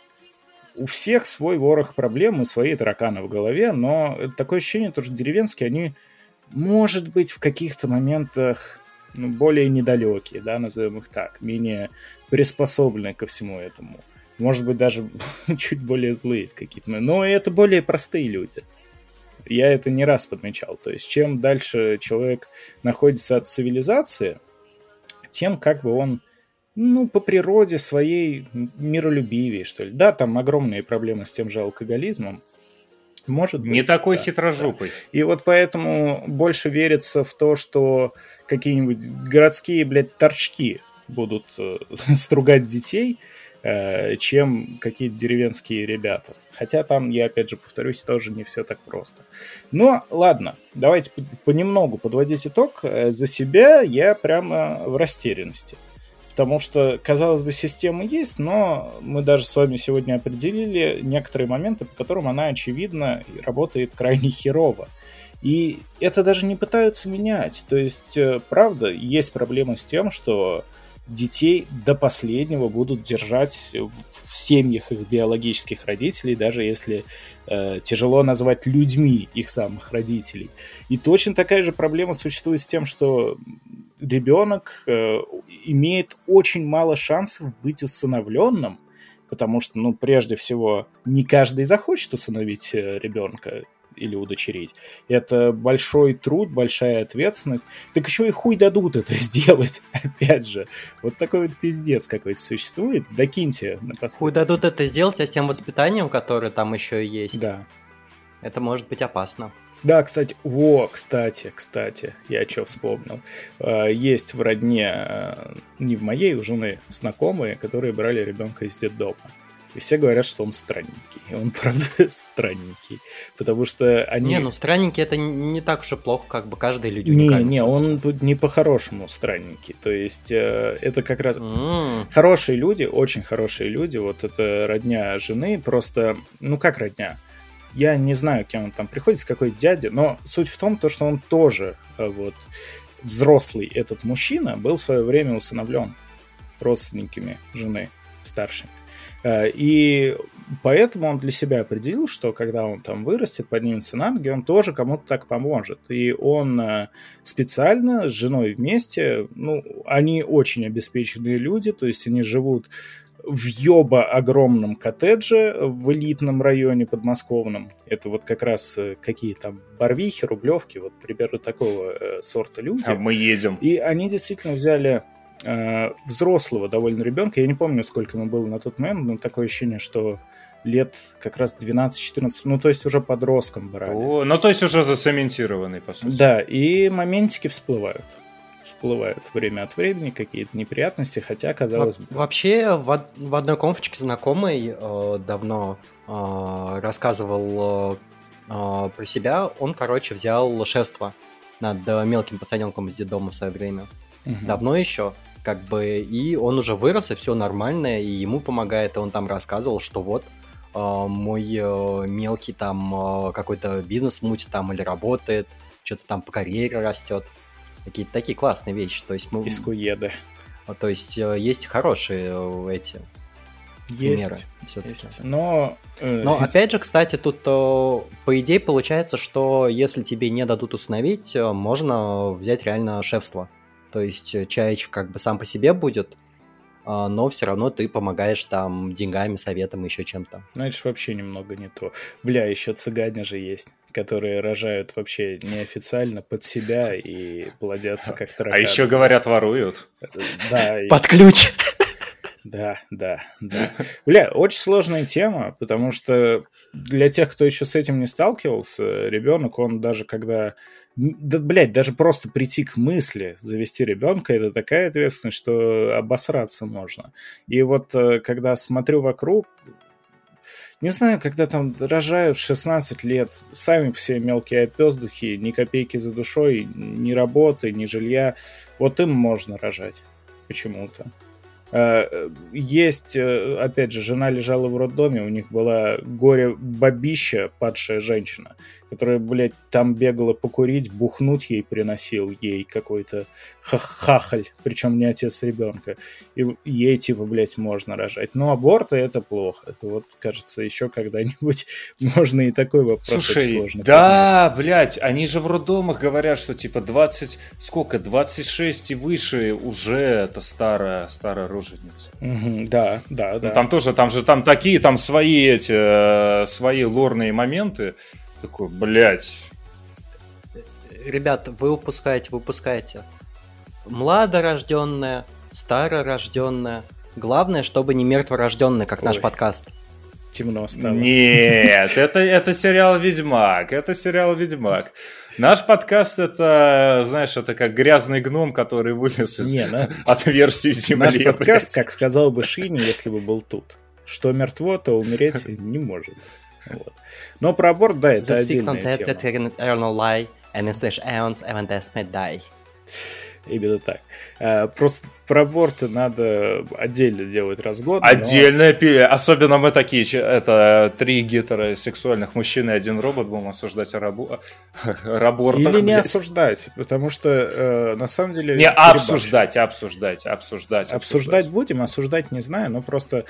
Speaker 3: У всех свой ворох проблем и свои тараканы в голове, но такое ощущение, что деревенские, они, может быть, в каких-то моментах ну, более недалекие, да, назовем их так, менее приспособленные ко всему этому. Может быть, даже чуть более злые в какие-то моменты. Но это более простые люди я это не раз подмечал. То есть чем дальше человек находится от цивилизации, тем как бы он ну, по природе своей миролюбивее, что ли. Да, там огромные проблемы с тем же алкоголизмом. Может быть.
Speaker 4: Не такой да, хитрожопый. Да.
Speaker 3: И вот поэтому больше верится в то, что какие-нибудь городские, блядь, торчки будут э, стругать детей, чем какие-то деревенские ребята. Хотя там, я опять же повторюсь, тоже не все так просто. Но ладно, давайте понемногу подводить итог. Э, за себя я прямо в растерянности. Потому что, казалось бы, система есть, но мы даже с вами сегодня определили некоторые моменты, по которым она, очевидно, работает крайне херово. И это даже не пытаются менять. То есть, э, правда, есть проблема с тем, что детей до последнего будут держать в семьях их биологических родителей, даже если э, тяжело назвать людьми их самых родителей. И точно такая же проблема существует с тем, что ребенок э, имеет очень мало шансов быть усыновленным, потому что, ну, прежде всего, не каждый захочет усыновить э, ребенка или удочерить. Это большой труд, большая ответственность. Так еще и хуй дадут это сделать, опять же. Вот такой вот пиздец какой-то существует. Докиньте
Speaker 5: напоследок. Хуй дадут это сделать, а с тем воспитанием, которое там еще есть.
Speaker 3: Да.
Speaker 5: Это может быть опасно.
Speaker 3: Да, кстати, во, кстати, кстати, я что вспомнил. А, есть в родне, а, не в моей, у жены знакомые, которые брали ребенка из детдома. И все говорят, что он странненький. И он, правда, странненький. Потому что они...
Speaker 5: Не, ну странненький это не так уж и плохо, как бы каждый люди
Speaker 3: Не, не, он тут не по-хорошему странненький. То есть э, это как раз... Mm. Хорошие люди, очень хорошие люди. Вот это родня жены. Просто, ну как родня? Я не знаю, кем он там приходится, какой дядя, но суть в том, то, что он тоже э, вот взрослый этот мужчина был в свое время усыновлен родственниками жены старшими. Э, и поэтому он для себя определил, что когда он там вырастет, поднимется на ноги, он тоже кому-то так поможет. И он э, специально с женой вместе, ну, они очень обеспеченные люди, то есть они живут в ёба огромном коттедже в элитном районе подмосковном. Это вот как раз э, какие там Барвихи, Рублевки, вот примерно такого сорта люди.
Speaker 4: А мы едем.
Speaker 3: И они действительно взяли э, взрослого довольно ребенка. Я не помню, сколько ему было на тот момент, но такое ощущение, что лет как раз 12-14, ну то есть уже подростком брали. О,
Speaker 4: ну то есть уже засементированный, по сути.
Speaker 3: Да, и моментики всплывают всплывают время от времени какие-то неприятности, хотя казалось бы.
Speaker 5: Вообще в, в одной конфочке знакомый э, давно э, рассказывал э, э, про себя. Он, короче, взял шефство над мелким пацаненком из детдома в свое время. Угу. Давно еще как бы, и он уже вырос, и все нормально, и ему помогает, и он там рассказывал, что вот, э, мой э, мелкий там э, какой-то бизнес мутит там или работает, что-то там по карьере растет какие-то такие классные вещи. То есть мы...
Speaker 3: Искуеды.
Speaker 5: То есть э, есть хорошие э, эти
Speaker 3: есть, примеры все-таки. Но,
Speaker 5: э... Но опять же, кстати, тут по идее получается, что если тебе не дадут установить, можно взять реально шефство. То есть чаечек как бы сам по себе будет, но все равно ты помогаешь там деньгами, советом, еще чем-то.
Speaker 3: Ну, это же вообще немного не то. Бля, еще цыгане же есть которые рожают вообще неофициально под себя и плодятся как
Speaker 4: тараканы. А еще говорят, воруют.
Speaker 5: Да. Под ключ.
Speaker 3: Да, да, да. Бля, очень сложная тема, потому что для тех, кто еще с этим не сталкивался, ребенок, он даже когда... Да, блядь, даже просто прийти к мысли завести ребенка, это такая ответственность, что обосраться можно. И вот э, когда смотрю вокруг, не знаю, когда там рожают в 16 лет, сами все мелкие опездухи, ни копейки за душой, ни работы, ни жилья. Вот им можно рожать почему-то. Э, есть, э, опять же, жена лежала в роддоме, у них была горе-бабища, падшая женщина которая, блядь, там бегала покурить, бухнуть ей приносил ей какой-то хахаль, причем не отец ребенка. И ей, типа, блядь, можно рожать. Но аборты это плохо. Это вот, кажется, еще когда-нибудь можно и такой вопрос
Speaker 4: Слушай, сложно да, поднять. блядь, они же в роддомах говорят, что, типа, 20, сколько, 26 и выше уже это старая, старая роженица.
Speaker 3: Угу, да, да, ну, да.
Speaker 4: там тоже, там же, там такие, там свои эти, э, свои лорные моменты, такой, блядь.
Speaker 5: Ребят, вы упускаете, вы упускаете. Младорожденная, старорожденная. Главное, чтобы не мертворожденная, как Ой. наш подкаст.
Speaker 3: Темно стало.
Speaker 4: Нет, это, это сериал Ведьмак. Это сериал Ведьмак. Наш подкаст это, знаешь, это как грязный гном, который вылез из не, на... отверстия земли.
Speaker 3: Наш подкаст, как сказал бы Шини, если бы был тут. Что мертво, то умереть не может. Вот. Но про аборт, да, это отдельная тема. Именно так. А, просто про аборты надо отдельно делать разгон.
Speaker 4: Отдельная но... Особенно мы такие, это три гетеросексуальных мужчины и один робот будем осуждать рабу... рабортах.
Speaker 3: Или не осуждать, потому что э, на самом деле...
Speaker 4: Не обсуждать, обсуждать, обсуждать.
Speaker 3: Обсуждать будем, осуждать не знаю, но просто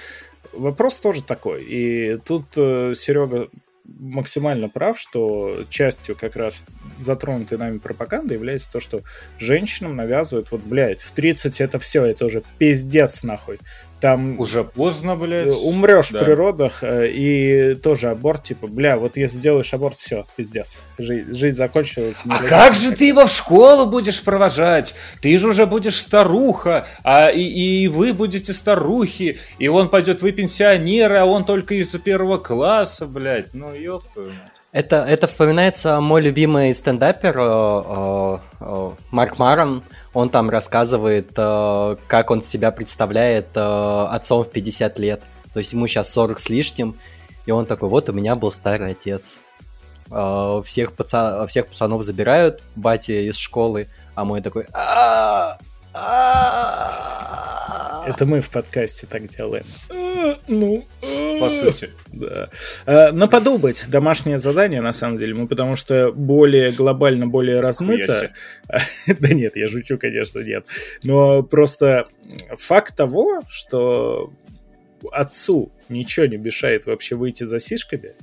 Speaker 3: вопрос тоже такой. И тут э, Серега максимально прав, что частью как раз затронутой нами пропаганды является то, что женщинам навязывают, вот, блядь, в 30 это все, это уже пиздец нахуй там...
Speaker 4: Уже поздно, блядь.
Speaker 3: Умрешь да. в природах, э, и тоже аборт, типа, бля, вот если сделаешь аборт, все, пиздец. Жизнь, жизнь закончилась.
Speaker 4: А как же ты его в школу будешь провожать? Ты же уже будешь старуха, а и, и вы будете старухи, и он пойдет, вы пенсионеры, а он только из первого класса, блядь. Ну, ёб твою мать.
Speaker 5: Это, это вспоминается мой любимый стендапер э, э, Марк Марон, он там рассказывает, э, как он себя представляет э, отцом в 50 лет. То есть ему сейчас 40 с лишним, и он такой, вот у меня был старый отец. А, Всех, паца... всех пацанов забирают, батя из школы, а мой такой... «А, а».
Speaker 3: Это мы в подкасте так делаем. Э, Ну, э,
Speaker 4: По сути.
Speaker 3: Да. Э, Наподобать домашнее задание, на самом деле, мы потому что более глобально, более размыто. Да нет, я шучу, конечно, нет. Но просто факт того, что отцу ничего не мешает вообще выйти за сишками,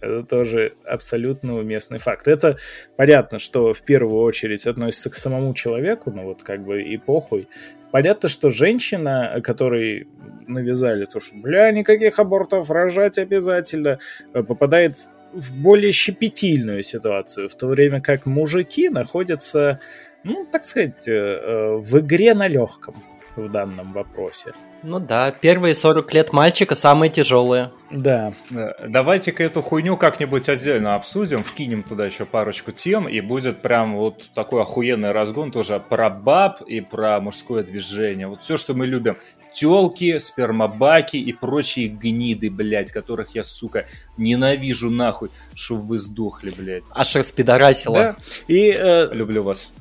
Speaker 3: это тоже абсолютно уместный факт. Это понятно, что в первую очередь относится к самому человеку, ну вот как бы и похуй. Понятно, что женщина, которой навязали то, что, бля, никаких абортов, рожать обязательно, э, попадает в более щепетильную ситуацию, в то время как мужики находятся, ну, так сказать, э, э, в игре на легком в данном вопросе.
Speaker 5: Ну да, первые 40 лет мальчика самые тяжелые.
Speaker 3: Да,
Speaker 4: Да, Давайте-ка эту хуйню как-нибудь отдельно обсудим, вкинем туда еще парочку тем, и будет прям вот такой охуенный разгон тоже про баб и про мужское движение. Вот все, что мы любим. Телки, спермобаки и прочие гниды, блядь, которых я, сука, ненавижу нахуй, чтобы вы сдохли, блядь.
Speaker 5: Аж распидорасило.
Speaker 3: да. И, э,
Speaker 4: Люблю вас.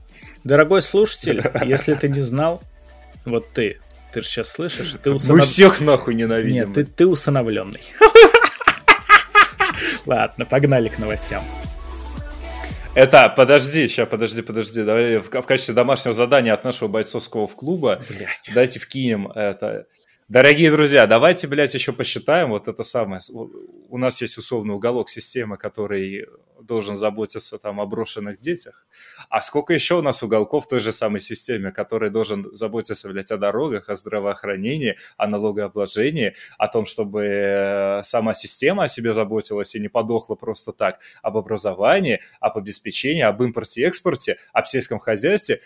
Speaker 3: дорогой слушатель, если ты не знал, вот ты, ты же сейчас слышишь, ты
Speaker 4: Мы
Speaker 3: усынов-
Speaker 4: всех нахуй ненавидим.
Speaker 3: Нет, ты, ты усыновленный. Ладно, погнали к новостям.
Speaker 4: Это, подожди, сейчас, подожди, подожди. Давай в, в качестве домашнего задания от нашего бойцовского в клуба
Speaker 3: Блядь.
Speaker 4: Дайте вкинем это. Дорогие друзья, давайте, блядь, еще посчитаем вот это самое. У нас есть условный уголок системы, который должен заботиться там о брошенных детях. А сколько еще у нас уголков в той же самой системе, который должен заботиться, блядь, о дорогах, о здравоохранении, о налогообложении, о том, чтобы э, сама система о себе заботилась и не подохла просто так, об образовании, об обеспечении, об импорте и экспорте, об сельском хозяйстве.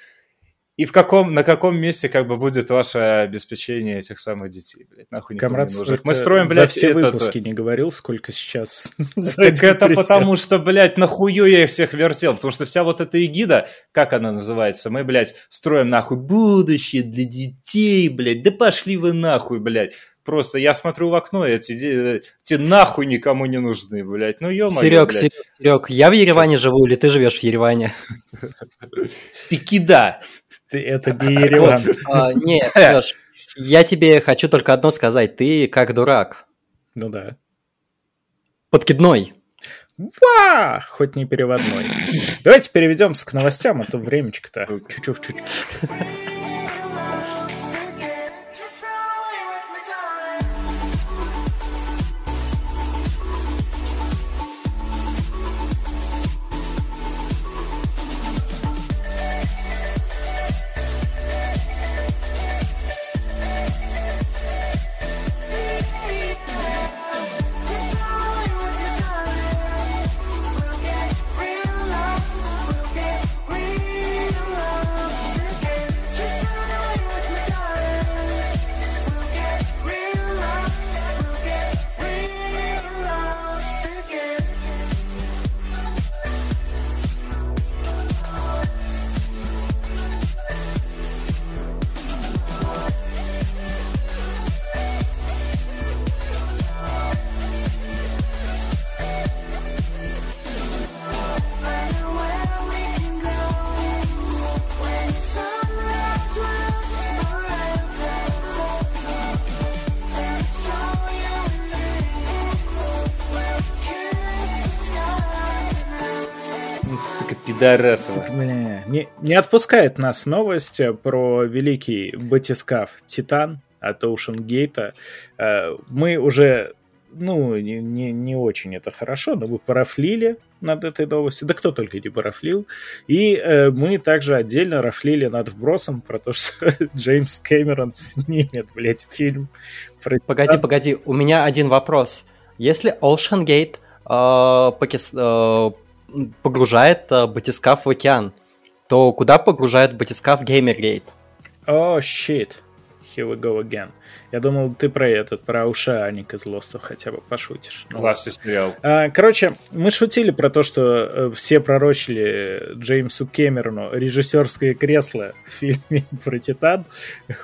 Speaker 4: И в каком, на каком месте как бы будет ваше обеспечение этих самых детей, блядь, нахуй никому
Speaker 3: Камрад
Speaker 4: не нужен. Мы строим,
Speaker 3: за
Speaker 4: блядь,
Speaker 3: все
Speaker 4: этот-
Speaker 3: выпуски не говорил, сколько сейчас. за
Speaker 4: Так это потому что, блядь, нахую я их всех вертел, потому что вся вот эта эгида, как она называется, мы, блядь, строим нахуй будущее для детей, блядь, да пошли вы нахуй, блядь. Просто я смотрю в окно, и эти, эти нахуй никому не нужны, блядь. Ну, ё
Speaker 5: Серег, Серег, Серег, я в Ереване живу или ты живешь в Ереване?
Speaker 4: ты кида.
Speaker 3: Ты- Это не Ереван.
Speaker 5: А, Не, Сереж, я тебе хочу только одно сказать. Ты как дурак.
Speaker 3: Ну да.
Speaker 5: Подкидной.
Speaker 3: Ва! Хоть не переводной. Давайте переведемся к новостям, а то времечко-то чуть-чуть.
Speaker 4: Сука, пидорасова.
Speaker 3: Бля, Не, не отпускает нас новость э, про великий батискаф Титан от Ocean Gate. Э, Мы уже, ну, не, не, не очень это хорошо, но мы парафлили над этой новостью. Да кто только не парафлил. И э, мы также отдельно рафлили над вбросом про то, что Джеймс Кэмерон снимет, блядь, фильм про
Speaker 5: Погоди, погоди, у меня один вопрос. Если Ocean Gate э, покис- э, погружает э, батискаф в океан, то куда погружает батискаф Gamergate?
Speaker 3: О, щит. Here we go again. Я думал, ты про этот, про ушаник из Лоста хотя бы пошутишь. Ну,
Speaker 4: Классный сериал.
Speaker 3: а, Короче, мы шутили про то, что э, все пророчили Джеймсу Кэмерону режиссерское кресло в фильме про Титан.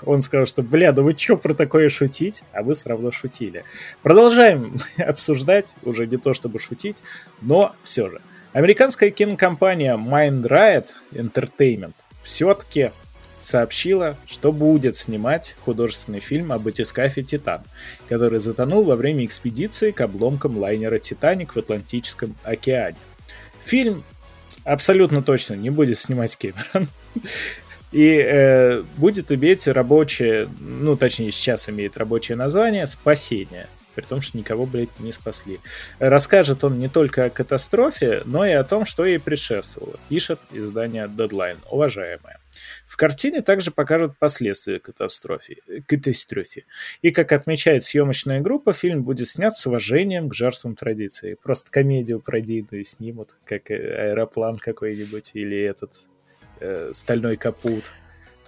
Speaker 3: Он сказал, что, бля, да вы что про такое шутить? А вы все равно шутили. Продолжаем обсуждать, уже не то чтобы шутить, но все же. Американская кинокомпания Mind Riot Entertainment все-таки сообщила, что будет снимать художественный фильм об батискафе «Титан», который затонул во время экспедиции к обломкам лайнера «Титаник» в Атлантическом океане. Фильм абсолютно точно не будет снимать Кэмерон. И э, будет иметь рабочее, ну, точнее, сейчас имеет рабочее название «Спасение», при том, что никого, блядь, не спасли. Расскажет он не только о катастрофе, но и о том, что ей предшествовало, пишет издание Deadline, уважаемое. В картине также покажут последствия катастрофы. катастрофе. И, как отмечает съемочная группа, фильм будет снят с уважением к жертвам традиции. Просто комедию пародийную снимут, как э, аэроплан какой-нибудь или этот э, стальной капут.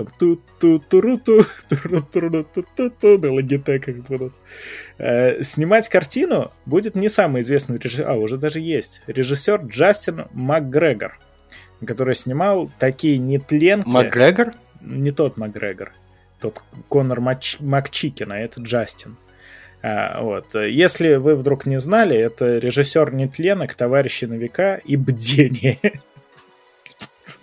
Speaker 3: Там ту ту туру ту туру туру ту ту ту на лагитеках будут. Э, Снимать картину будет не самый известный режиссер, а уже даже есть, режиссер Джастин МакГрегор, который снимал такие нетленки.
Speaker 5: Макгрегор?
Speaker 3: Не тот МакГрегор, тот Конор Мач- Макчикин, а это Джастин. А, вот. Если вы вдруг не знали, это режиссер нетленок, товарищи на века и бдение.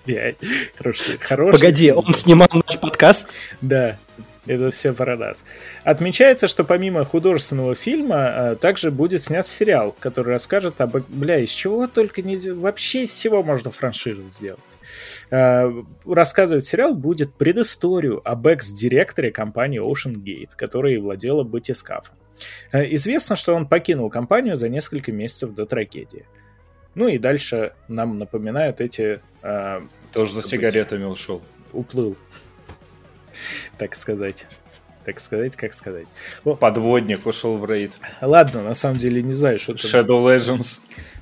Speaker 3: Блядь, Хороший, хороший.
Speaker 5: Погоди, он снимал наш подкаст?
Speaker 3: Да, это все про нас. Отмечается, что помимо художественного фильма а, также будет снят сериал, который расскажет об... Бля, из чего только нельзя... Вообще из всего можно франшизу сделать. А, Рассказывать сериал будет предысторию об экс-директоре компании Ocean Gate, которая владела батискафом. А, Известно, что он покинул компанию за несколько месяцев до трагедии. Ну и дальше нам напоминают эти а,
Speaker 4: Тоже за сигаретами ушел.
Speaker 3: уплыл. Так сказать. Так сказать, как сказать.
Speaker 4: Подводник ушел в рейд.
Speaker 3: Ладно, на самом деле не знаю, что это.
Speaker 4: Shadow Legends.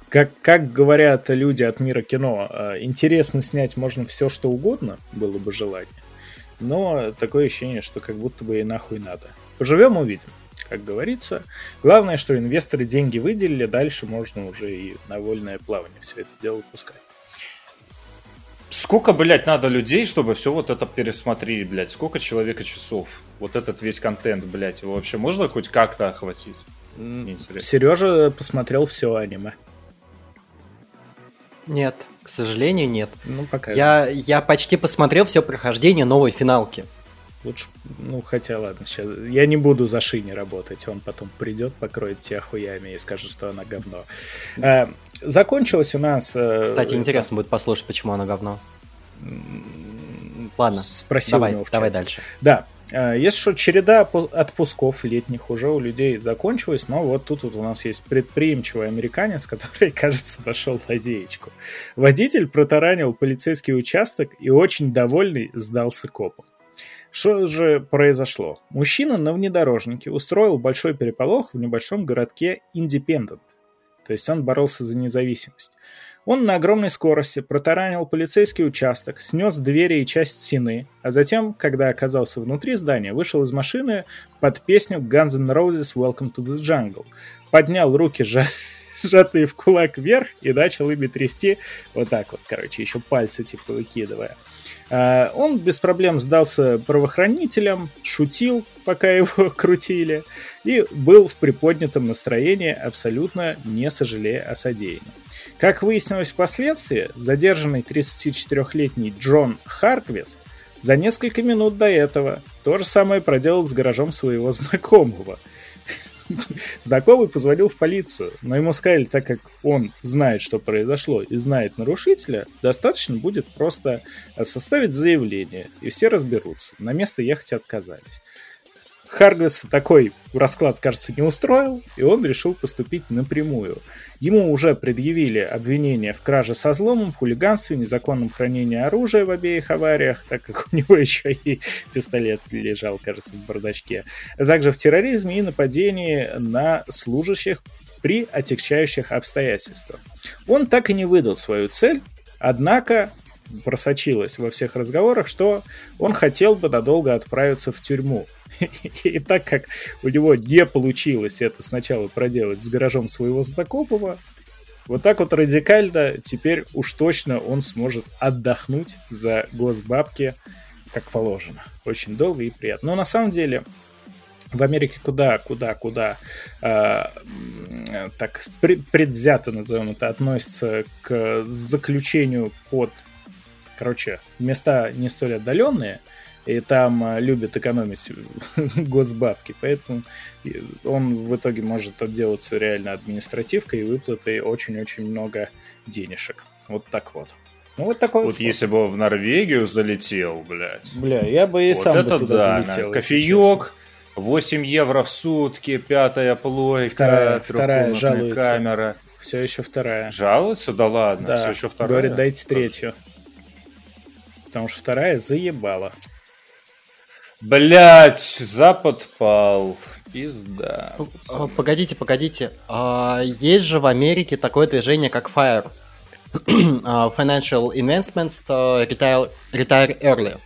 Speaker 3: Как, как говорят люди от мира кино, э, интересно снять можно все, что угодно, было бы желание. Но такое ощущение, что как будто бы и нахуй надо. Поживем, увидим. Как говорится, главное, что инвесторы деньги выделили, дальше можно уже и на вольное плавание все это дело пускать.
Speaker 4: Сколько, блядь, надо людей, чтобы все вот это пересмотреть, блядь? Сколько человека часов? Вот этот весь контент, блядь, его вообще можно хоть как-то охватить? Интересно.
Speaker 3: Сережа посмотрел все аниме.
Speaker 5: Нет, к сожалению, нет.
Speaker 3: Ну, пока.
Speaker 5: Я, я почти посмотрел все прохождение новой финалки.
Speaker 3: Лучше, ну, хотя ладно, сейчас я не буду за Шини работать, он потом придет, покроет тебя хуями и скажет, что она говно. Э, закончилось у нас... э,
Speaker 5: Кстати,
Speaker 3: это,
Speaker 5: интересно будет послушать, почему оно говно. Ладно,
Speaker 3: Спросил у
Speaker 5: давай,
Speaker 3: него в
Speaker 5: давай
Speaker 3: чате.
Speaker 5: дальше.
Speaker 3: Да, э, если что, череда отпусков летних уже у людей закончилась, но вот тут вот у нас есть предприимчивый американец, который, кажется, нашел лазеечку. Водитель протаранил полицейский участок и очень довольный сдался копам. Что же произошло? Мужчина на внедорожнике устроил большой переполох в небольшом городке Индепендент. То есть он боролся за независимость. Он на огромной скорости протаранил полицейский участок, снес двери и часть стены, а затем, когда оказался внутри здания, вышел из машины под песню Guns N' Roses Welcome to the Jungle, поднял руки, сжа- сжатые в кулак вверх и начал ими трясти вот так вот, короче, еще пальцы типа выкидывая. А, Он без проблем сдался правоохранителям, шутил, пока его крутили, и был в приподнятом настроении, абсолютно не сожалея о содеянном. Как выяснилось впоследствии, задержанный 34-летний Джон Харквис за несколько минут до этого то же самое проделал с гаражом своего знакомого. Знакомый позвонил в полицию, но ему сказали, так как он знает, что произошло и знает нарушителя, достаточно будет просто составить заявление, и все разберутся. На место ехать отказались. Харгвис такой расклад, кажется, не устроил, и он решил поступить напрямую. Ему уже предъявили обвинения в краже со зломом, хулиганстве, незаконном хранении оружия в обеих авариях, так как у него еще и пистолет лежал, кажется, в бардачке, а также в терроризме и нападении на служащих при отягчающих обстоятельствах. Он так и не выдал свою цель, однако просочилось во всех разговорах, что он хотел бы надолго отправиться в тюрьму. И так как у него не получилось это сначала проделать с гаражом своего знакомого, вот так вот радикально теперь уж точно он сможет отдохнуть за госбабки как положено. Очень долго и приятно. Но на самом деле в Америке куда, куда, куда э, так пре- предвзято, назовем это, относится к заключению под, короче, места не столь отдаленные, и там э, любят экономить госбабки, поэтому он в итоге может отделаться реально административкой и выплатой очень-очень много денежек. Вот так вот. Ну, вот такой
Speaker 4: Вот
Speaker 3: способ.
Speaker 4: если бы в Норвегию залетел, блядь.
Speaker 3: Бля, я бы и
Speaker 4: вот
Speaker 3: сам бы
Speaker 4: это
Speaker 3: туда
Speaker 4: да,
Speaker 3: залетел.
Speaker 4: кофеек, 8 евро в сутки, пятая плойка,
Speaker 3: Вторая- вторая жалуется.
Speaker 4: камера.
Speaker 3: Все еще вторая.
Speaker 4: Жалуется? Да ладно,
Speaker 3: Да,
Speaker 4: все еще вторая.
Speaker 3: говорит, дайте третью. Потому что вторая заебала.
Speaker 4: Блять, Запад пал. Пизда. Пацаны.
Speaker 5: Погодите, погодите. А, Есть же в Америке такое движение, как FIRE. А, Financial Investments uh, Retire, Retire Early.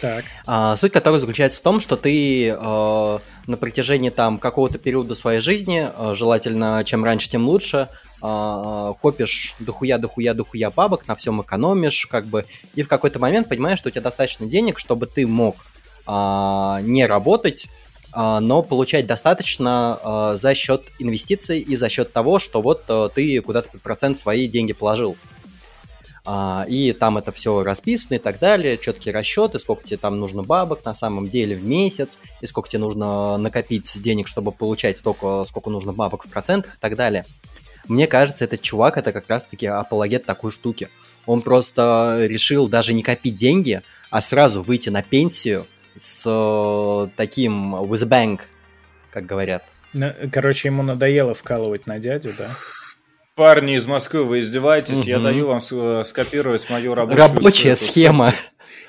Speaker 3: Так.
Speaker 5: А, Суть которой заключается в том, что ты э, на протяжении там какого-то периода своей жизни, э, желательно чем раньше, тем лучше, э, копишь дохуя, дохуя, дохуя бабок, на всем экономишь, как бы, и в какой-то момент понимаешь, что у тебя достаточно денег, чтобы ты мог а, не работать, а, но получать достаточно а, за счет инвестиций и за счет того, что вот а, ты куда-то процент свои деньги положил. А, и там это все расписано и так далее, четкие расчеты, сколько тебе там нужно бабок на самом деле в месяц, и сколько тебе нужно накопить денег, чтобы получать столько, сколько нужно бабок в процентах и так далее. Мне кажется, этот чувак это как раз-таки апологет такой штуки. Он просто решил даже не копить деньги, а сразу выйти на пенсию с э, таким with a bang, как говорят.
Speaker 3: Короче, ему надоело вкалывать на дядю, да?
Speaker 4: Парни из Москвы, вы издеваетесь? Я
Speaker 5: Мгм.
Speaker 4: даю вам с- э, скопировать мою рабочую
Speaker 5: Рабочая
Speaker 4: эту
Speaker 5: схема.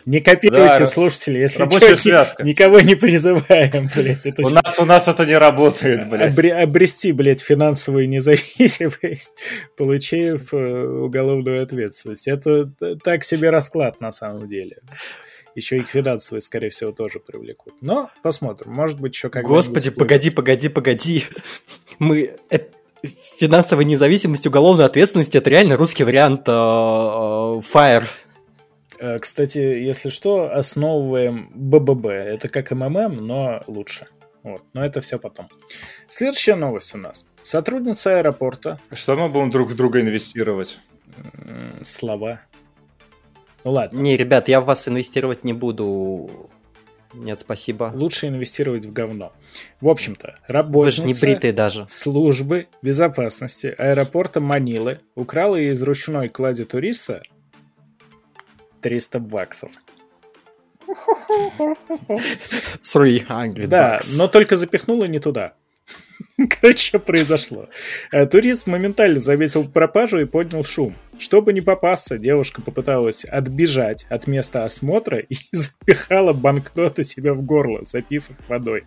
Speaker 3: Не копируйте,
Speaker 4: Да,
Speaker 3: слушатели, если
Speaker 4: рабочая
Speaker 3: ни-
Speaker 4: связка.
Speaker 3: никого не призываем, блядь. Это
Speaker 4: У
Speaker 3: ж-
Speaker 4: нас, у нас это не работает, блядь.
Speaker 3: обре- обрести, блядь, финансовую независимость, получив э, уголовную ответственность. Это так себе расклад на самом деле. Еще и к финансовой, скорее всего, тоже привлекут. Но посмотрим. Может быть, еще как
Speaker 5: Господи, погоди, погоди, погоди. Мы... Финансовая независимость, уголовная ответственность это реально русский вариант э, э, Fire.
Speaker 3: Э, Кстати, если что, основываем БББ. Это как МММ, но лучше. Вот. Но это все потом. Следующая новость у нас. Сотрудница аэропорта.
Speaker 4: Что мы будем друг в друга инвестировать?
Speaker 3: Слова. Ну ладно.
Speaker 5: Не, ребят, я в вас инвестировать не буду. Нет, спасибо.
Speaker 3: Лучше инвестировать в говно. В общем-то,
Speaker 5: Вы же
Speaker 3: работница
Speaker 5: не бритые даже.
Speaker 3: службы безопасности аэропорта Манилы украла из ручной клади туриста 300 баксов.
Speaker 5: 300
Speaker 3: Да, но только запихнула не туда. Короче, что произошло. Э, Турист моментально заметил пропажу и поднял шум. Чтобы не попасться, девушка попыталась отбежать от места осмотра и запихала банкноты себе в горло, запив их водой.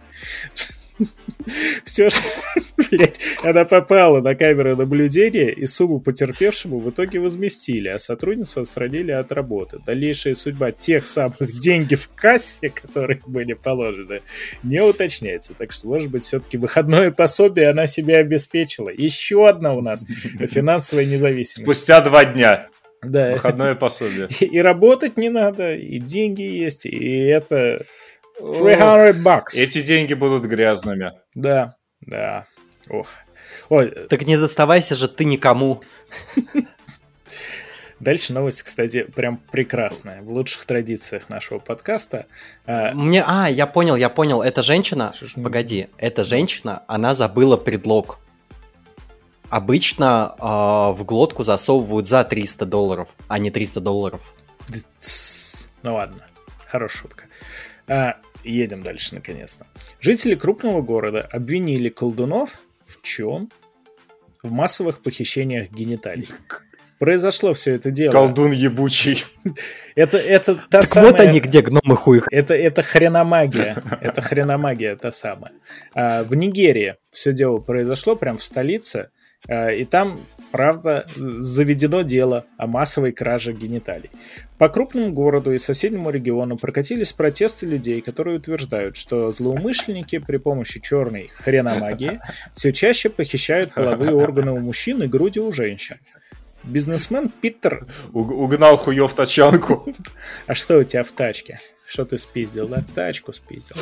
Speaker 3: Все, блять, она попала на камеру наблюдения, и сумму потерпевшему в итоге возместили, а сотрудницу отстранили от работы. Дальнейшая судьба тех самых деньги в кассе, которые были положены, не уточняется. Так что, может быть, все-таки выходное пособие она себе обеспечила. Еще одна у нас финансовая независимость.
Speaker 4: Спустя два дня.
Speaker 3: Да.
Speaker 4: Выходное пособие.
Speaker 3: И, и работать не надо, и деньги есть, и это 300 бакс.
Speaker 4: Эти деньги будут грязными.
Speaker 3: Да, да. Ох. Ой,
Speaker 5: Так не доставайся же ты никому.
Speaker 3: дальше новость, кстати, прям прекрасная. В лучших традициях нашего подкаста. А,
Speaker 5: Мне, а, я понял, я понял. Эта женщина,
Speaker 3: мы-
Speaker 5: погоди, эта женщина, она забыла предлог. Обычно а, в глотку засовывают за 300 долларов, а не 300 долларов.
Speaker 3: Ну ладно, хорошая шутка. А, едем дальше, наконец-то. Жители крупного города обвинили колдунов в чем? В массовых похищениях гениталий. Произошло все это дело.
Speaker 4: Колдун ебучий.
Speaker 3: Это, это та
Speaker 5: Так
Speaker 3: самая...
Speaker 5: вот они где гномы хуй.
Speaker 3: Это, это хреномагия. Это хреномагия та самая. А, в Нигерии все дело произошло, прям в столице. а, и там Правда, заведено дело о массовой краже гениталий. По крупному городу и соседнему региону прокатились протесты людей, которые утверждают, что злоумышленники при помощи черной хреномагии все чаще похищают половые органы у мужчин и груди у женщин. Бизнесмен Питер...
Speaker 4: Уг- угнал хуев тачанку.
Speaker 3: А что у тебя в тачке? Что ты спиздил? Да, тачку спиздил.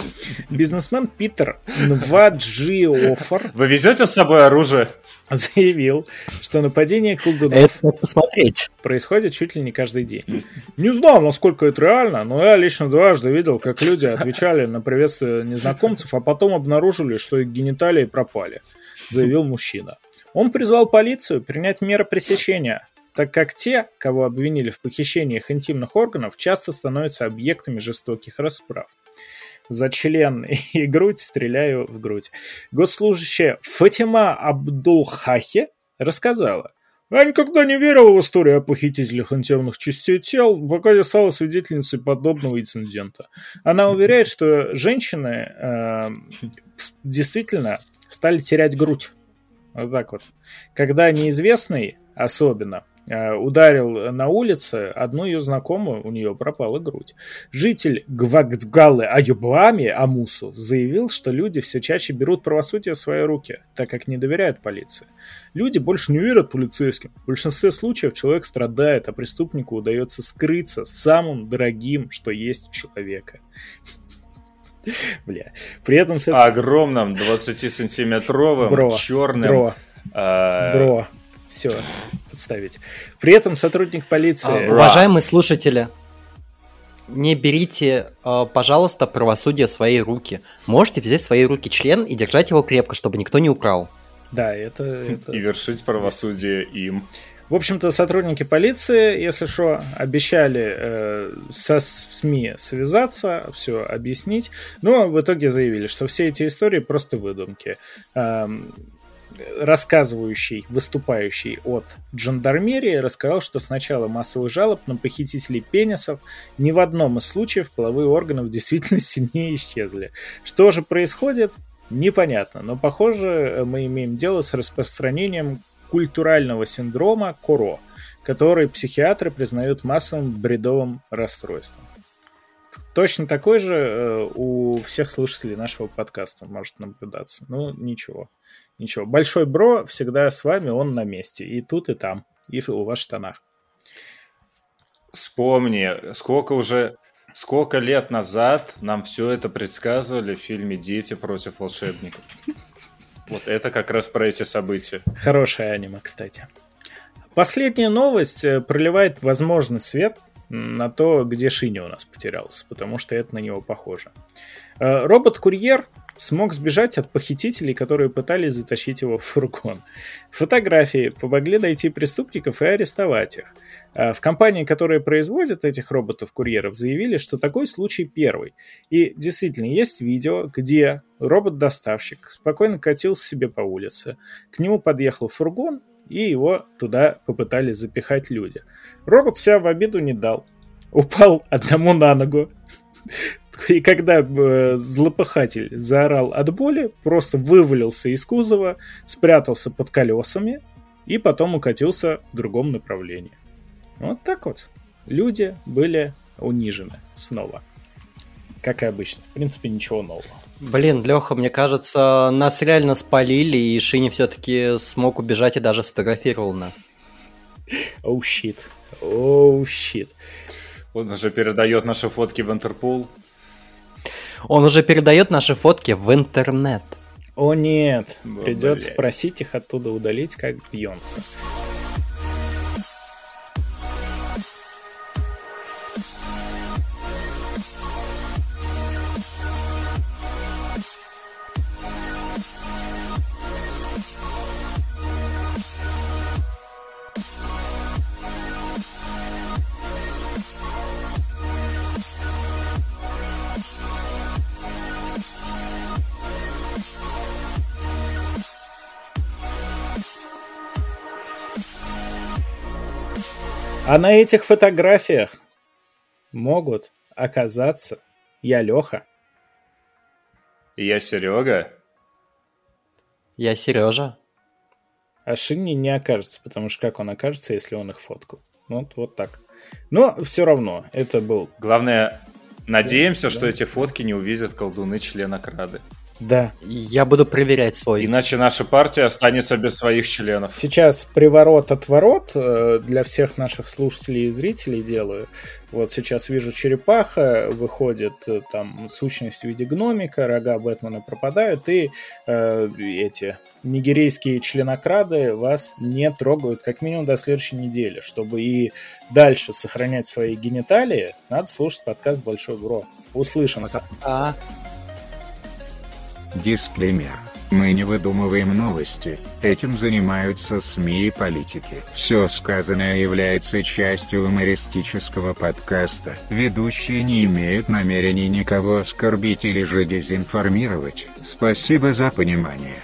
Speaker 3: Бизнесмен Питер Нваджиофор
Speaker 4: Вы везете с собой оружие?
Speaker 3: заявил, что нападение колдунов
Speaker 5: посмотреть.
Speaker 3: происходит чуть ли не каждый день. Не знаю, насколько это реально, но я лично дважды видел, как люди отвечали на приветствие незнакомцев, а потом обнаружили, что их гениталии пропали, заявил мужчина. Он призвал полицию принять меры пресечения, так как те, кого обвинили в похищениях интимных органов, часто становятся объектами жестоких расправ. За член и грудь стреляю в грудь. Госслужащая Фатима Абдулхахе рассказала, я никогда не верила в историю о похитителях интимных частей тел, пока не стала свидетельницей подобного инцидента. Она уверяет, что женщины э, действительно стали терять грудь. Вот так вот. Когда неизвестный, особенно, ударил на улице, одну ее знакомую, у нее пропала грудь. Житель Гвагдгалы Аюбами Амусу заявил, что люди все чаще берут правосудие в свои руки, так как не доверяют полиции. Люди больше не верят полицейским. В большинстве случаев человек страдает, а преступнику удается скрыться самым дорогим, что есть у человека. Бля. При этом...
Speaker 4: Огромным 20-сантиметровым
Speaker 3: Бро,
Speaker 4: черным...
Speaker 3: Бро,
Speaker 4: э,
Speaker 3: бро. Все, подставить. При этом сотрудник
Speaker 5: А,
Speaker 3: полиции...
Speaker 5: уважаемые слушатели, не берите, э, пожалуйста, правосудие в свои руки. Можете взять в свои руки член и держать его крепко, чтобы никто не украл.
Speaker 3: Да, это... это-
Speaker 4: И вершить правосудие им.
Speaker 3: В общем-то, сотрудники полиции, если что, обещали э, со СМИ связаться, все объяснить, но в итоге заявили, что все эти истории просто выдумки. Эм, рассказывающий, выступающий от жандармерии, рассказал, что с начала массовых жалоб на похитителей пенисов ни в одном из случаев половые органы в действительности не исчезли. Что же происходит? Непонятно, но похоже мы имеем дело с распространением культурального синдрома КОРО, который психиатры признают массовым бредовым расстройством. Точно такой же э, у всех слушателей нашего подкаста может наблюдаться. Ну, ничего. Ничего. Большой бро всегда с вами, он на месте. И тут, и там. И у вас в штанах.
Speaker 4: Вспомни, сколько уже... Сколько лет назад нам все это предсказывали в фильме «Дети против волшебников». Вот это как раз про эти события.
Speaker 3: Хорошее аниме, кстати. Последняя новость э, проливает возможный свет на то, где Шиня у нас потерялся, потому что это на него похоже. Э, Робот-курьер смог сбежать от похитителей, которые пытались затащить его в фургон. Фотографии помогли найти преступников и арестовать их. А В компании, которая производит этих роботов-курьеров, заявили, что такой случай первый. И действительно, есть видео, где робот-доставщик спокойно катился себе по улице. К нему подъехал фургон, и его туда попытались запихать люди. Робот себя в обиду не дал. Упал одному на ногу. И когда э, злопыхатель заорал от боли, просто вывалился из кузова, спрятался под колесами и потом укатился в другом направлении. Вот так вот. Люди были унижены снова. Как и обычно. В принципе, ничего нового.
Speaker 5: Блин, Леха, мне кажется, нас реально спалили, и Шини все-таки смог убежать и даже сфотографировал нас.
Speaker 3: Оу, щит. Оу, щит.
Speaker 4: Он уже передает наши фотки в Интерпол.
Speaker 5: Он уже передает наши фотки в интернет.
Speaker 3: О нет, придется
Speaker 4: блядь.
Speaker 3: просить их оттуда удалить, как Бьонса. А на этих фотографиях могут оказаться я Леха,
Speaker 4: я Серега.
Speaker 5: Я Сережа.
Speaker 3: а Шинни не окажется, потому что как он окажется, если он их фоткал? Вот, вот так. Но все равно, это был...
Speaker 4: Главное, надеемся,
Speaker 3: Да.
Speaker 4: что эти фотки не увидят колдуны члена Крады.
Speaker 3: Да.
Speaker 5: Я буду проверять свой.
Speaker 4: Иначе наша партия останется без своих членов.
Speaker 3: Сейчас приворот-отворот э, для всех наших слушателей и зрителей делаю. Вот сейчас вижу черепаха, выходит э, там сущность в виде гномика, рога Бэтмена пропадают, и э, эти нигерийские членокрады вас не трогают как минимум до следующей недели. Чтобы и дальше сохранять свои гениталии, надо слушать подкаст «Большой Бро». Услышимся.
Speaker 5: А,
Speaker 1: Дисклеймер. Мы не выдумываем новости, этим занимаются СМИ и политики. Все сказанное является частью юмористического подкаста. Ведущие не имеют намерений никого оскорбить или же дезинформировать. Спасибо за понимание.